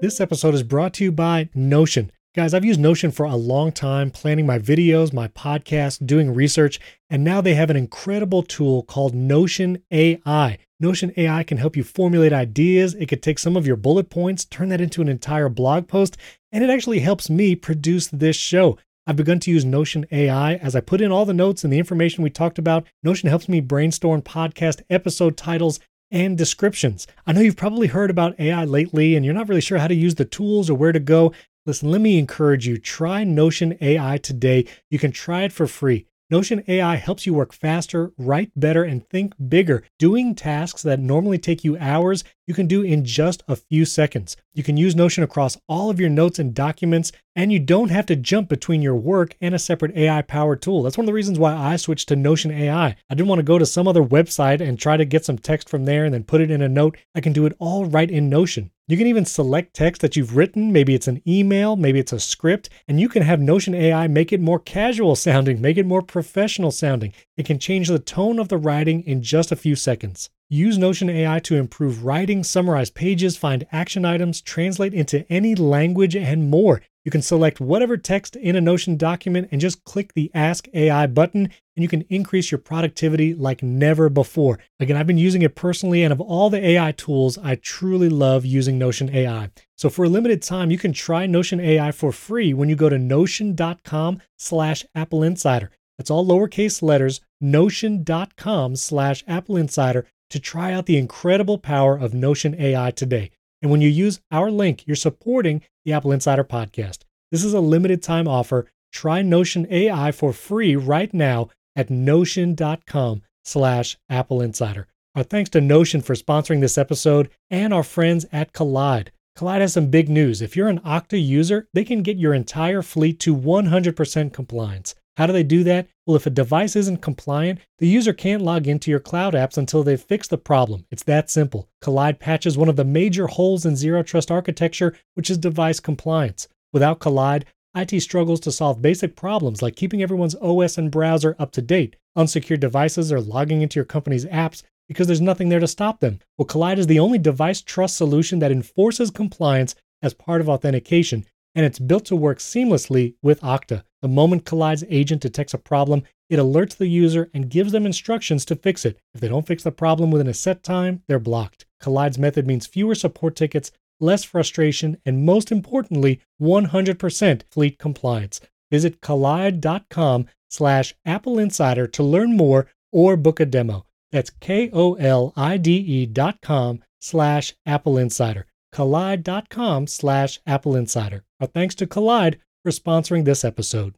This episode is brought to you by Notion. Guys, I've used Notion for a long time, planning my videos, my podcast, doing research, and now they have an incredible tool called Notion AI. Notion AI can help you formulate ideas. It could take some of your bullet points, turn that into an entire blog post, and it actually helps me produce this show. I've begun to use Notion AI as I put in all the notes and the information we talked about. Notion helps me brainstorm podcast episode titles and descriptions. I know you've probably heard about AI lately and you're not really sure how to use the tools or where to go. Listen, let me encourage you try Notion AI today. You can try it for free. Notion AI helps you work faster, write better, and think bigger. Doing tasks that normally take you hours, you can do in just a few seconds. You can use Notion across all of your notes and documents, and you don't have to jump between your work and a separate AI powered tool. That's one of the reasons why I switched to Notion AI. I didn't want to go to some other website and try to get some text from there and then put it in a note. I can do it all right in Notion. You can even select text that you've written. Maybe it's an email, maybe it's a script, and you can have Notion AI make it more casual sounding, make it more professional sounding. It can change the tone of the writing in just a few seconds. Use Notion AI to improve writing, summarize pages, find action items, translate into any language, and more. You can select whatever text in a Notion document and just click the Ask AI button, and you can increase your productivity like never before. Again, I've been using it personally, and of all the AI tools, I truly love using Notion AI. So for a limited time, you can try Notion AI for free when you go to notion.com slash Apple Insider. That's all lowercase letters, notion.com slash Apple Insider to try out the incredible power of Notion AI today. And when you use our link, you're supporting the Apple Insider podcast. This is a limited time offer. Try Notion AI for free right now at notion.com slash Apple Insider. Our thanks to Notion for sponsoring this episode and our friends at Kolide. Kolide has some big news. If you're an Okta user, they can get your entire fleet to 100% compliance. How do they do that? Well, if a device isn't compliant, the user can't log into your cloud apps until they've fixed the problem. It's that simple. Kolide patches one of the major holes in zero trust architecture, which is device compliance. Without Kolide, IT struggles to solve basic problems like keeping everyone's OS and browser up to date. Unsecured devices are logging into your company's apps because there's nothing there to stop them. Well, Kolide is the only device trust solution that enforces compliance as part of authentication, and it's built to work seamlessly with Okta. The moment Kolide's agent detects a problem, it alerts the user and gives them instructions to fix it. If they don't fix the problem within a set time, they're blocked. Kolide's method means fewer support tickets, less frustration, and most importantly, 100% fleet compliance. Visit kolide.com slash Apple Insider to learn more or book a demo. That's K-O-L-I-D-E dot com slash Apple Insider. Kolide.com slash Apple Insider. Our thanks to Kolide for sponsoring this episode.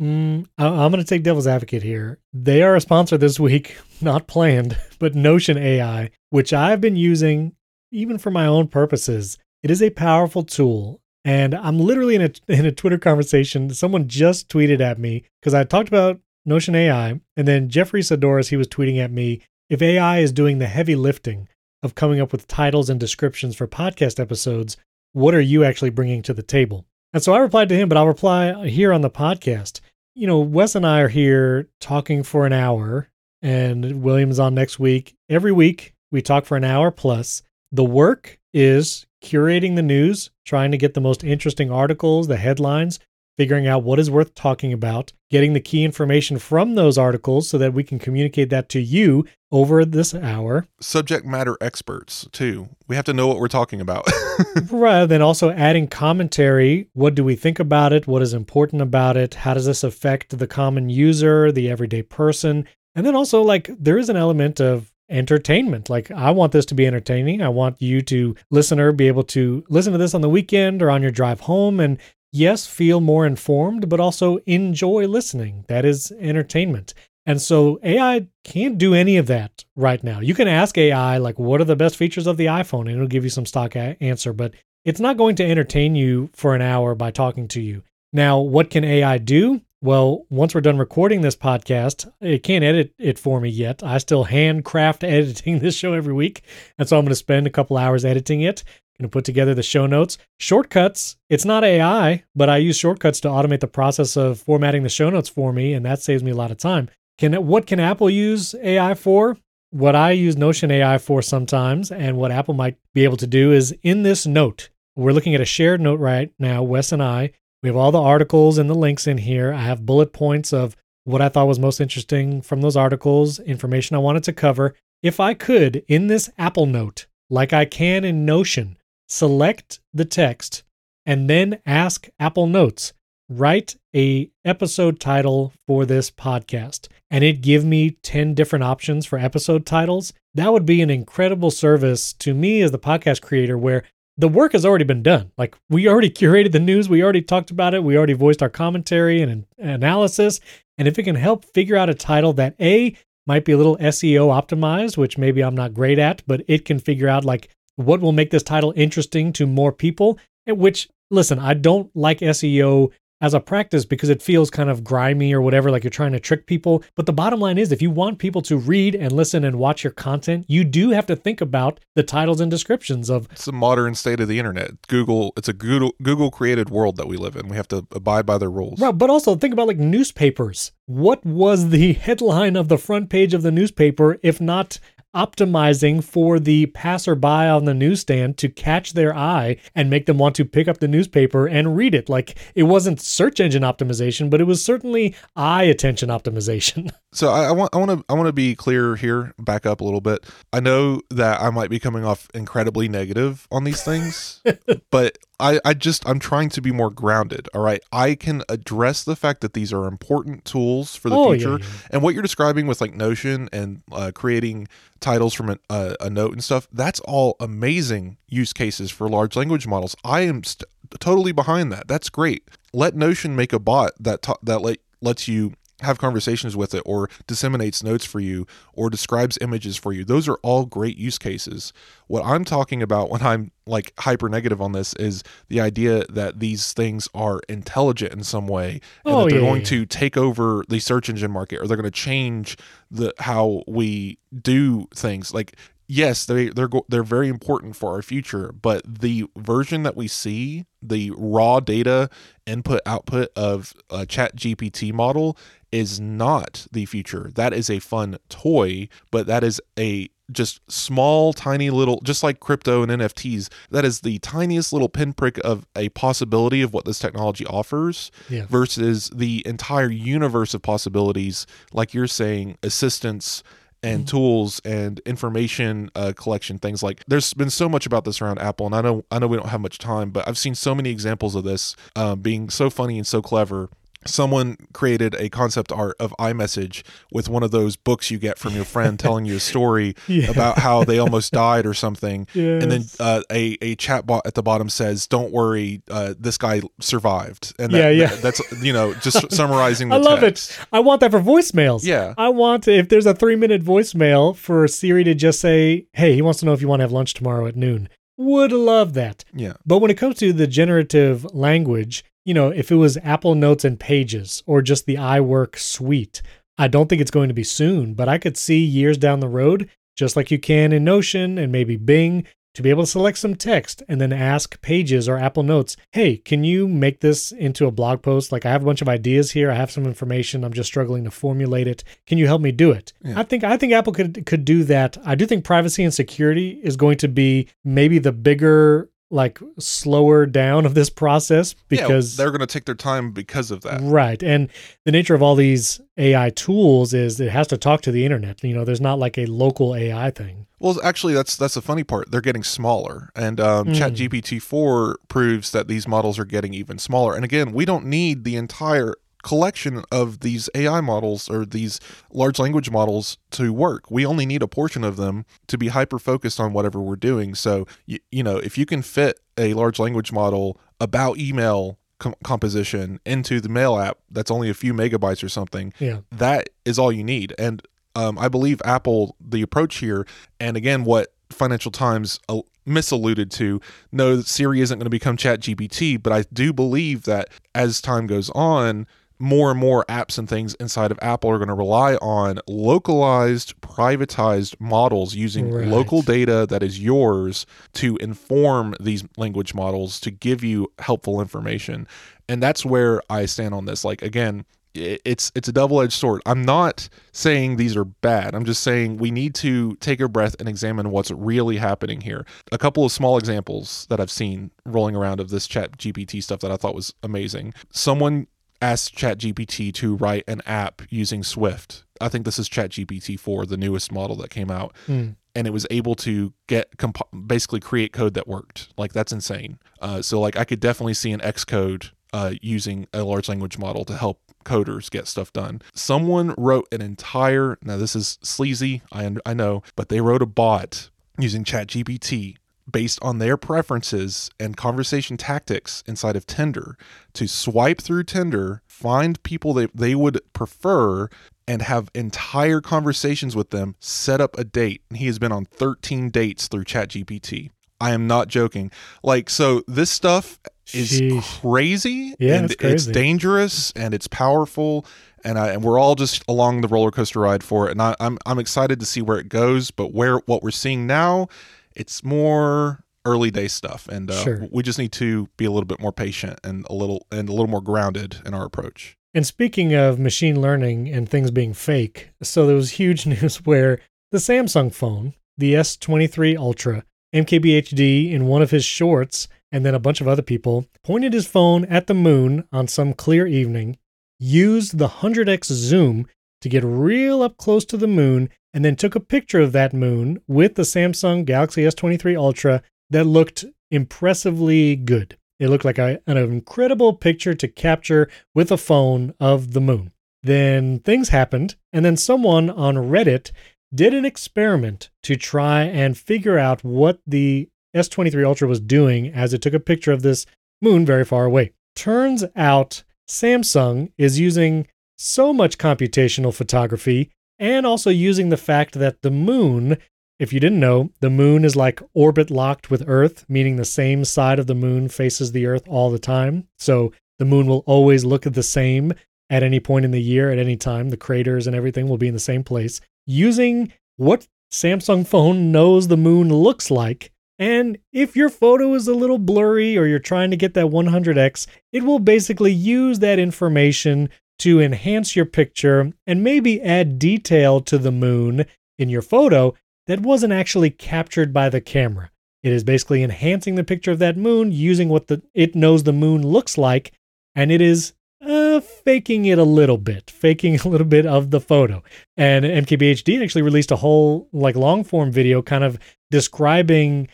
Mm, I- I'm going to take devil's advocate here. They are a sponsor this week, not planned, but Notion AI, which I've been using even for my own purposes. It is a powerful tool. And I'm literally in a, in a Twitter conversation. Someone just tweeted at me because I talked about Notion AI. And then Jeffrey Sadoris, he was tweeting at me if AI is doing the heavy lifting of coming up with titles and descriptions for podcast episodes, what are you actually bringing to the table? And so I replied to him, but I'll reply here on the podcast. You know, Wes and I are here talking for an hour, and William's on next week. Every week, we talk for an hour plus. The work is curating the news, trying to get the most interesting articles, the headlines, figuring out what is worth talking about, getting the key information from those articles so that we can communicate that to you over this hour. Subject matter experts, too. We have to know what we're talking about. right. Then also adding commentary. What do we think about it? What is important about it? How does this affect the common user, the everyday person? And then also, like, there is an element of entertainment. Like, I want this to be entertaining. I want you to, listener, be able to listen to this on the weekend or on your drive home and yes, feel more informed, but also enjoy listening. That is entertainment. And so AI can't do any of that right now. You can ask AI, like, what are the best features of the iPhone? And it'll give you some stock a- answer, but it's not going to entertain you for an hour by talking to you. Now, what can AI do? Well, once we're done recording this podcast, it can't edit it for me yet. I still handcraft editing this show every week. And so I'm going to spend a couple hours editing it going to put together the show notes. Shortcuts, it's not AI, but I use shortcuts to automate the process of formatting the show notes for me, and that saves me a lot of time. Can what can Apple use AI for? What I use Notion AI for sometimes, and what Apple might be able to do is in this note. We're looking at a shared note right now, Wes and I. We have all the articles and the links in here. I have bullet points of what I thought was most interesting from those articles, information I wanted to cover. If I could, in this Apple Note, like I can in Notion, select the text, and then ask Apple Notes, write a episode title for this podcast and it give me 10 different options for episode titles. That would be an incredible service to me as the podcast creator where the work has already been done. Like we already curated the news we already talked about it we already voiced our commentary and analysis and if it can help figure out a title that a might be a little SEO optimized which maybe I'm not great at but it can figure out like what will make this title interesting to more people, which listen, I don't like SEO as a practice because it feels kind of grimy or whatever, like you're trying to trick people. But the bottom line is, if you want people to read and listen and watch your content, you do have to think about the titles and descriptions of. It's the modern state of the internet. Google, it's a Google Google created world that we live in. We have to abide by their rules. Right, but also think about like newspapers. What was the headline of the front page of the newspaper if not optimizing for the passerby on the newsstand to catch their eye and make them want to pick up the newspaper and read it. Like it wasn't search engine optimization, but it was certainly eye attention optimization. So I, I want I want to I want to be clear here. Back up a little bit. I know that I might be coming off incredibly negative on these things, but I, I just I'm trying to be more grounded. All right, I can address the fact that these are important tools for the Oh, future, yeah. and what you're describing with like Notion and uh, creating titles from a, a, a note and stuff. That's all amazing use cases for large language models. I am st- totally behind that. That's great. Let Notion make a bot that ta- that let, lets you have conversations with it or disseminates notes for you or describes images for you. Those are all great use cases. What I'm talking about when I'm like hyper negative on this is the idea that these things are intelligent in some way and Oh, that they're yeah, going yeah. to take over the search engine market or they're going to change the how we do things. Like yes, they they're they're very important for our future, but the version that we see, the raw data input output of a Chat GPT model is not the future. That is a fun toy, but that is a just small, tiny little, just like crypto and NFTs, that is the tiniest little pinprick of a possibility of what this technology offers Yeah. versus the entire universe of possibilities, like you're saying, assistance and tools and information uh, collection things like there's been so much about this around apple and i know i know we don't have much time but i've seen so many examples of this um, being so funny and so clever someone created a concept art of iMessage with one of those books you get from your friend telling you a story Yeah. about how they almost died or something. And then uh, a a chat bot at the bottom says, "Don't worry, uh, this guy survived." And Yeah, that, yeah. that- that's you know just summarizing. The I love text. it. I want that for voicemails. Yeah. I want if there's a three minute voicemail for Siri to just say, "Hey, he wants to know if you want to have lunch tomorrow at noon." Would love that. Yeah. But when it comes to the generative language, you know, if it was Apple Notes and Pages or just the iWork suite, I don't think it's going to be soon, but I could see years down the road, just like you can in Notion and maybe Bing, to be able to select some text and then ask Pages or Apple Notes, hey, can you make this into a blog post? Like I have a bunch of ideas here, I have some information, I'm just struggling to formulate it. Can you help me do it? Yeah. I think I think Apple could could do that. I do think privacy and security is going to be maybe the bigger like slower down of this process because yeah, they're going to take their time because of that. Right. And the nature of all these AI tools is it has to talk to the internet. You know, there's not like a local AI thing. Well, actually, that's that's the funny part. They're getting smaller, and um, Mm. ChatGPT four proves that these models are getting even smaller. And again, we don't need the entire collection of these AI models or these large language models to work. We only need a portion of them to be hyper focused on whatever we're doing. So, you, you know, if you can fit a large language model about email com- composition into the mail app that's only a few megabytes or something, Yeah. that is all you need. And um, I believe Apple, the approach here, and again, what Financial Times uh, misalluded to, no, Siri isn't going to become Chat GPT, but I do believe that as time goes on, more and more apps and things inside of Apple are going to rely on localized, privatized models using Right. local data that is yours to inform these language models to give you helpful information. And that's where I stand on this. Like, again, it's it's a double-edged sword. I'm not saying these are bad. I'm just saying we need to take a breath and examine what's really happening here. A couple of small examples that I've seen rolling around of this chat GPT stuff that I thought was amazing. Someone asked ChatGPT to write an app using Swift. I think this is ChatGPT 4, the newest model that came out Mm. and it was able to get comp- basically create code that worked. Like that's insane. Uh, so like I could definitely see an Xcode uh, using a large language model to help coders get stuff done. Someone wrote an entire now this is sleazy, I I know, but they wrote a bot using ChatGPT based on their preferences and conversation tactics inside of Tinder to swipe through Tinder, find people that they would prefer and have entire conversations with them, set up a date. And he has been on 13 dates through ChatGPT. I am not joking. Like, so this stuff is Sheesh. crazy. Yeah, and it's crazy. dangerous and it's powerful. And I and we're all just along the roller coaster ride for it. And I, I'm I'm excited to see where it goes. But where what we're seeing now, it's more early day stuff, and uh, Sure. we just need to be a little bit more patient and a little and a little more grounded in our approach. And speaking of machine learning and things being fake, so there was huge news where the Samsung phone, the S23 Ultra, MKBHD in one of his shorts, and then a bunch of other people pointed his phone at the moon on some clear evening, used the 100x zoom to get real up close to the moon, and then took a picture of that moon with the Samsung Galaxy S23 Ultra that looked impressively good. It looked like a, an incredible picture to capture with a phone of the moon. Then things happened, and then someone on Reddit did an experiment to try and figure out what the S23 Ultra was doing as it took a picture of this moon very far away. Turns out Samsung is using so much computational photography and also using the fact that the moon, if you didn't know, the moon is like orbit locked with Earth, meaning the same side of the moon faces the Earth all the time. So the moon will always look the same at any point in the year, at any time. The craters and everything will be in the same place. Using what Samsung phone knows the moon looks like. And if your photo is a little blurry or you're trying to get that 100x, it will basically use that information to enhance your picture and maybe add detail to the moon in your photo that wasn't actually captured by the camera. It is basically enhancing the picture of that moon using what the it knows the moon looks like, and it is uh, faking it a little bit, faking a little bit of the photo. And MKBHD actually released a whole like long form video, kind of describing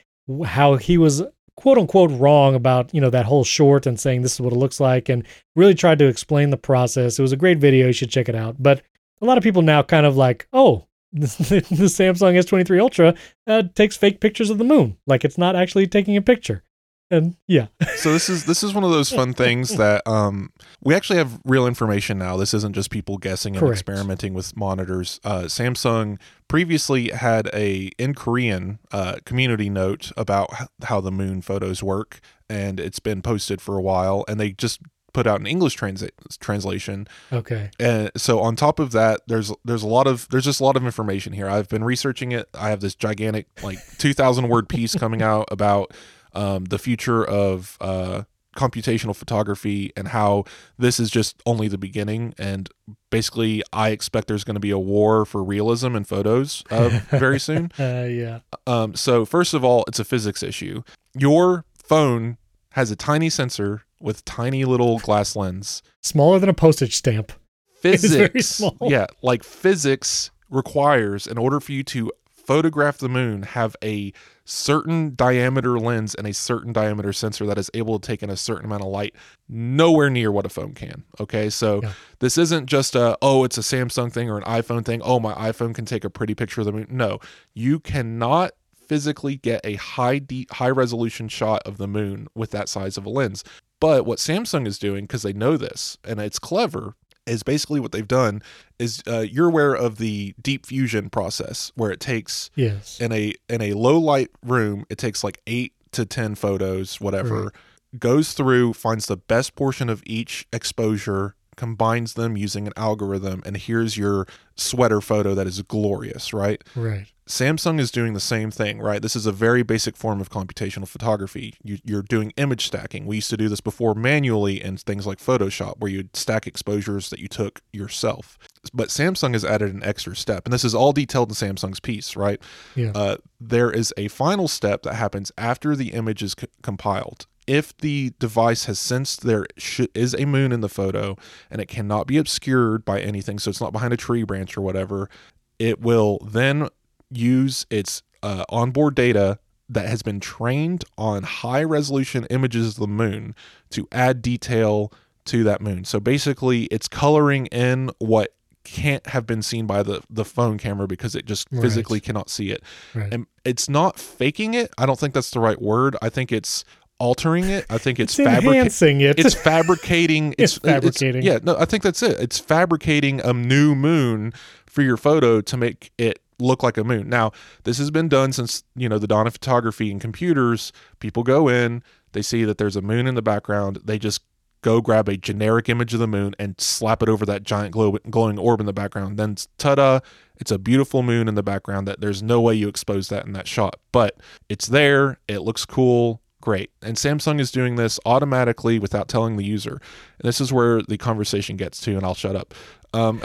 how he was quote unquote wrong about you know that whole short and saying this is what it looks like and really tried to explain the process. It was a great video. You should check it out. But a lot of people now kind of like oh the samsung s23 ultra uh, takes fake pictures of the moon. Like it's not actually taking a picture and yeah. So this is this is one of those fun things that um we actually have real information now. This isn't just people guessing and Correct. experimenting with monitors. Uh samsung previously had a in korean uh community note about how the moon photos work and it's been posted for a while and they just put out an english transa- translation. Okay. And so on top of that there's there's a lot of there's just a lot of information here. I've been researching it. I have this gigantic like 2000 word piece coming out about um, the future of uh, computational photography and how this is just only the beginning. And basically i expect there's going to be a war for realism in photos uh, very soon. Uh, yeah. Um, so first of all it's a physics issue. Your phone has a tiny sensor with tiny little glass lens. Smaller than a postage stamp. Physics yeah like physics requires in order for you to photograph the moon have a certain diameter lens and a certain diameter sensor that is able to take in a certain amount of light nowhere near what a phone can okay? So Yeah. this isn't just a oh it's a samsung thing or an iphone thing oh my iphone can take a pretty picture of the moon. No you cannot physically get a high de- high resolution shot of the moon with that size of a lens. But what samsung is doing because they know this and it's clever is basically what they've done is uh, you're aware of the deep fusion process where it takes yes. in a in a low light room it takes like 8 to 10 photos whatever Right. goes through finds the best portion of each exposure combines them using an algorithm and here's your sweater photo that is glorious right? Right Samsung is doing the same thing, right? This is a very basic form of computational photography. You, you're doing image stacking. We used to do this before manually in things like Photoshop, where you'd stack exposures that you took yourself. But Samsung has added an extra step, and this is all detailed in Samsung's piece, right? yeah Uh, there is a final step that happens after the image is c- compiled. If the device has sensed there sh- is a moon in the photo and it cannot be obscured by anything, so it's not behind a tree branch or whatever, it will then use its uh, onboard data that has been trained on high resolution images of the moon to add detail to that moon. So basically, it's coloring in what can't have been seen by the the phone camera because it just Right. physically cannot see it. right And it's not faking it. I don't think that's the right word. I think it's altering it. I think it's, it's fabricating enhancing it it's fabricating It's fabricating. yeah no i think that's it it's fabricating a new moon for your photo to make it look like a moon. Now, this has been done since, you know, the dawn of photography and computers. People go in, they see that there's a moon in the background, they just go grab a generic image of the moon and slap it over that giant glow- glowing orb in the background. Then ta-da, it's a beautiful moon in the background that there's no way you expose that in that shot. But it's there, it looks cool, great. And Samsung is doing this automatically without telling the user. And this is where the conversation gets to, and I'll shut up. Um,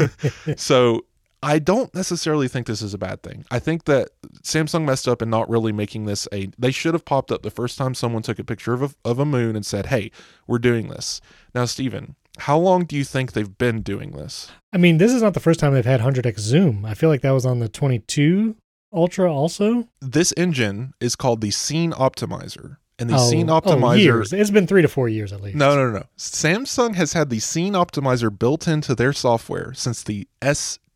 so I don't necessarily think this is a bad thing. I think that Samsung messed up in not really making this a. They should have popped up the first time someone took a picture of a, of a moon and said, "Hey, we're doing this." Now, Stephen, how long do you think they've been doing this? I mean, this is not the first time they've had 100x zoom. I feel like that was on the 22 Ultra also. This engine is called the Scene Optimizer. And the oh, Scene oh, Optimizer. years. It's been three to four years at least. No, no, no, no. Samsung has had the Scene Optimizer built into their software since the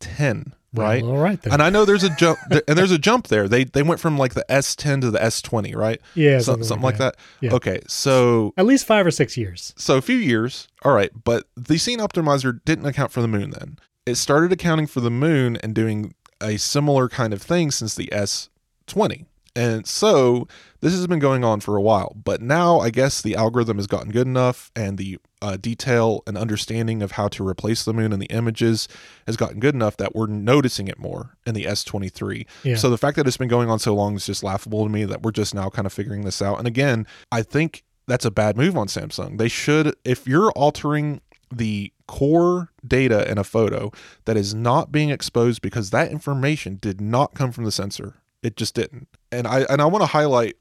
S10, right? Well, all right then. And I know there's a jump, and there's a jump there. They they went from like the S10 to the S20, right? yeah, So- something, something like that. Yeah. Okay, so At least five or six years. so a few years, all right. But the Scene Optimizer didn't account for the moon. Then it started accounting for the moon and doing a similar kind of thing since the S20. And so this has been going on for a while, but now I guess the algorithm has gotten good enough and the uh, detail and understanding of how to replace the moon in the images has gotten good enough that we're noticing it more in the S23. Yeah. So the fact that it's been going on so long is just laughable to me that we're just now kind of figuring this out. And again, I think that's a bad move on Samsung. They should, if you're altering the core data in a photo that is not being exposed because that information did not come from the sensor. It just didn't. And I and I want to highlight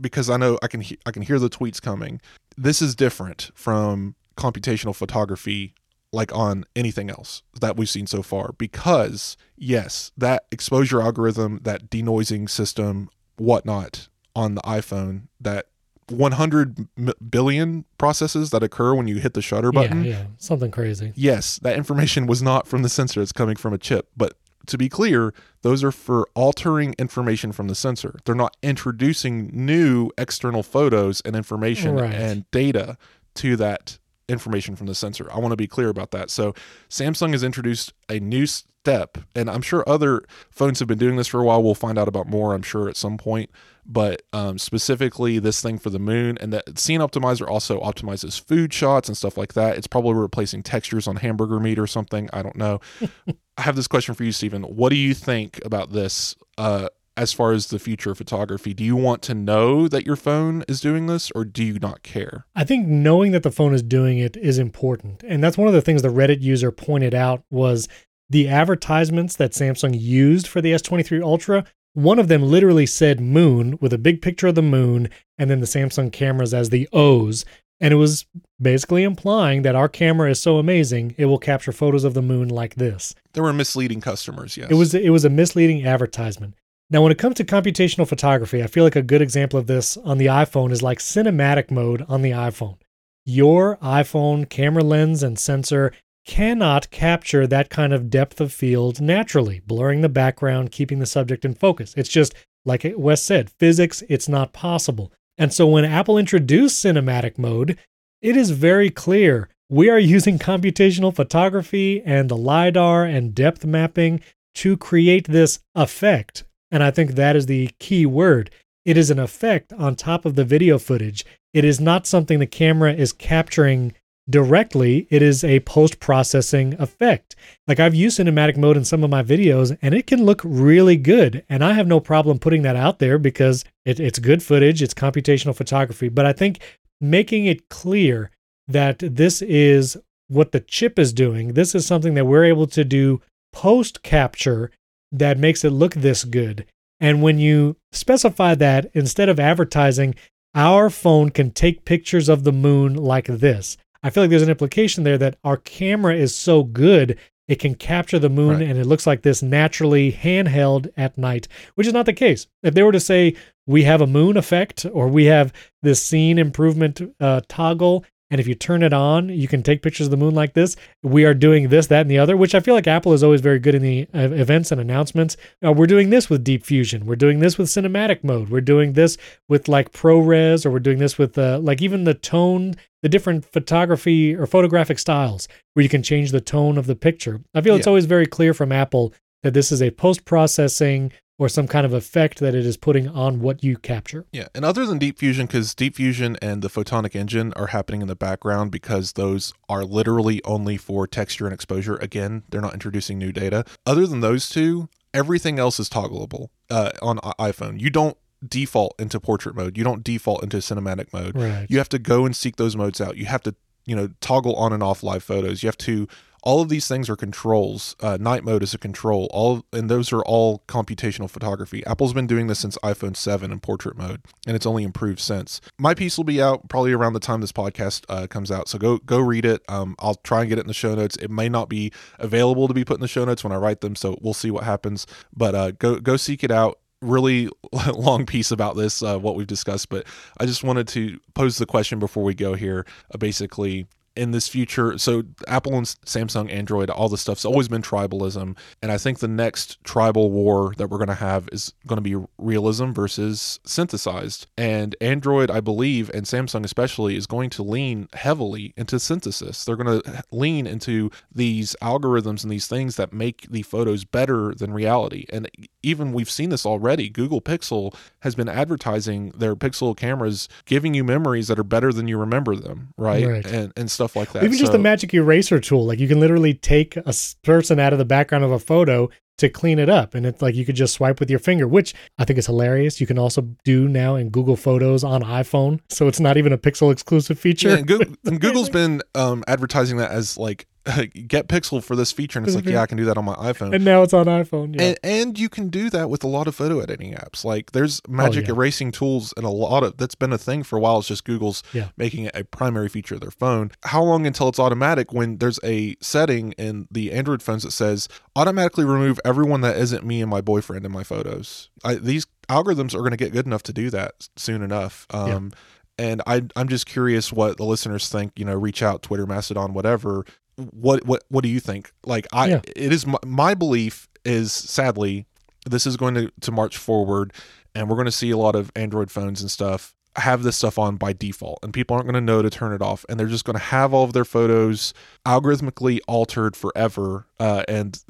because I know I can he- I can hear the tweets coming. This is different from computational photography like on anything else that we've seen so far because yes, that exposure algorithm, that denoising system, whatnot on the iPhone, that 100 m- billion processes that occur when you hit the shutter button. Yeah, yeah, something crazy. Yes, that information was not from the sensor, it's coming from a chip. But to be clear, those are for altering information from the sensor. They're not introducing new external photos and information Right. and data to that information from the sensor. I want to be clear about that. So, Samsung has introduced a new step, and I'm sure other phones have been doing this for a while. We'll find out about more, I'm sure, at some point. But um, specifically, this thing for the moon and that Scene Optimizer also optimizes food shots and stuff like that. It's probably replacing textures on hamburger meat or something. I don't know. I have this question for you, Stephen. What do you think about this uh, as far as the future of photography? Do you want to know that your phone is doing this or do you not care? I think knowing that the phone is doing it is important. And that's one of the things the Reddit user pointed out was the advertisements that Samsung used for the S23 Ultra. One of them literally said moon with a big picture of the moon and then the Samsung cameras as the O's. And it was basically implying that our camera is so amazing, it will capture photos of the moon like this. There were misleading customers, yes. It was it was a misleading advertisement. Now, when it comes to computational photography, I feel like a good example of this on the iPhone is like cinematic mode on the iPhone. Your iPhone camera lens and sensor cannot capture that kind of depth of field naturally, blurring the background, keeping the subject in focus. It's just like Wes said, physics, it's not possible. And so when Apple introduced cinematic mode, it is very clear we are using computational photography and the LiDAR and depth mapping to create this effect. And I think that is the key word. It is an effect on top of the video footage. It is not something the camera is capturing directly, it is a post processing effect. Like I've used cinematic mode in some of my videos and it can look really good. And I have no problem putting that out there because it, it's good footage, it's computational photography. But I think making it clear that this is what the chip is doing, this is something that we're able to do post capture that makes it look this good. And when you specify that instead of advertising, our phone can take pictures of the moon like this. I feel like there's an implication there that our camera is so good it can capture the moon Right. and it looks like this naturally handheld at night, which is not the case. If they were to say we have a moon effect or we have this scene improvement uh, toggle, and if you turn it on, you can take pictures of the moon like this. We are doing this, that, and the other, which I feel like Apple is always very good in the uh, events and announcements. Uh, we're doing this with Deep Fusion. We're doing this with cinematic mode. We're doing this with like ProRes, or we're doing this with uh, like even the tone, the different photography or photographic styles where you can change the tone of the picture. I feel it's always very clear from Apple that this is a post processing or some kind of effect that it is putting on what you capture. Yeah, and other than Deep Fusion, because Deep Fusion and the Photonic Engine are happening in the background because those are literally only for texture and exposure. Again, they're not introducing new data. Other than those two, everything else is toggleable uh, on iPhone. You don't default into portrait mode. You don't default into cinematic mode. Right. You have to go and seek those modes out. You have to, you know, toggle on and off live photos. You have to all of these things are controls. Uh, night mode is a control. All and those are all computational photography. Apple's been doing this since iPhone 7 in portrait mode, and it's only improved since. My piece will be out probably around the time this podcast uh, comes out, so go go read it. Um, I'll try and get it in the show notes. It may not be available to be put in the show notes when I write them, so we'll see what happens. But uh, go go seek it out really long piece about this, uh, what we've discussed, but I just wanted to pose the question before we go here. Uh, basically, in this future. So apple and samsung android all this stuff's always been tribalism. And i think the next tribal war that we're going to have is going to be realism versus synthesized. And android i believe and samsung especially is going to lean heavily into synthesis. They're going to lean into these algorithms and these things that make the photos better than reality. And even we've seen this already. Google pixel has been advertising their pixel cameras giving you memories that are better than you remember them right, Right. and and stuff like that Even just So- the magic eraser tool, like you can literally take a person out of the background of a photo to clean it up, and it's like you could just swipe with your finger, which I think is hilarious. You can also do now in Google Photos on iPhone, so it's not even a Pixel exclusive feature. Yeah, and, Google, and Google's been um, advertising that as like get Pixel for this feature, and it's like, yeah, I can do that on my iPhone. and now it's on iPhone. Yeah. And, and you can do that with a lot of photo editing apps. Like there's magic yeah. erasing tools and a lot of that's been a thing for a while. It's just Google's Yeah. making it a primary feature of their phone. How long until it's automatic when there's a setting in the Android phones that says automatically remove everyone that isn't me and my boyfriend in my photos? I, these algorithms are going to get good enough to do that soon enough. Um, And I, I'm just curious what the listeners think. You know, reach out, Twitter, Mastodon, whatever. What what what do you think? Like I, Yeah. it is my, my belief is sadly this is going to, to march forward and we're going to see a lot of android phones and stuff have this stuff on by default and people aren't going to know to turn it off and they're just going to have all of their photos algorithmically altered forever uh, and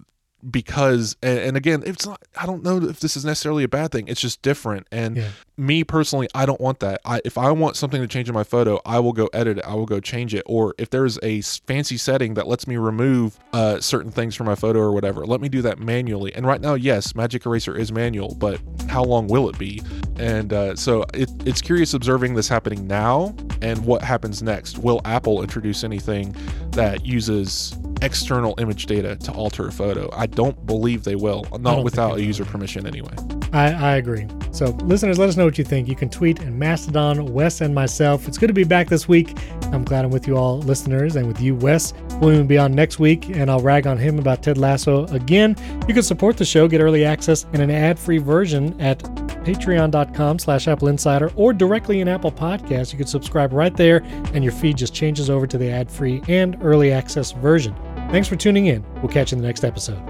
because and, again it's not i don't know if this is necessarily a bad thing. It's just different. And Yeah. me personally i don't want that. I, if i want something to change in my photo i will go edit it. I will go change it. Or if there's a fancy setting that lets me remove uh, certain things from my photo or whatever let me do that manually. And right now yes magic eraser is manual but how long will it be? And uh, so it, it's curious observing this happening now and what happens next. Will apple introduce anything that uses external image data to alter a photo i don't believe they will don't without a user permission anyway I, I agree. So, listeners, let us know what you think. You can tweet and Mastodon, Wes and myself. It's good to be back this week. I'm glad I'm with you all, listeners, and with you, Wes. We'll even be on next week, and I'll rag on him about Ted Lasso again. You can support the show, get early access and an ad-free version at patreon.com slash Apple Insider or directly in Apple Podcasts. You can subscribe right there, and your feed just changes over to the ad-free and early access version. Thanks for tuning in. We'll catch you in the next episode.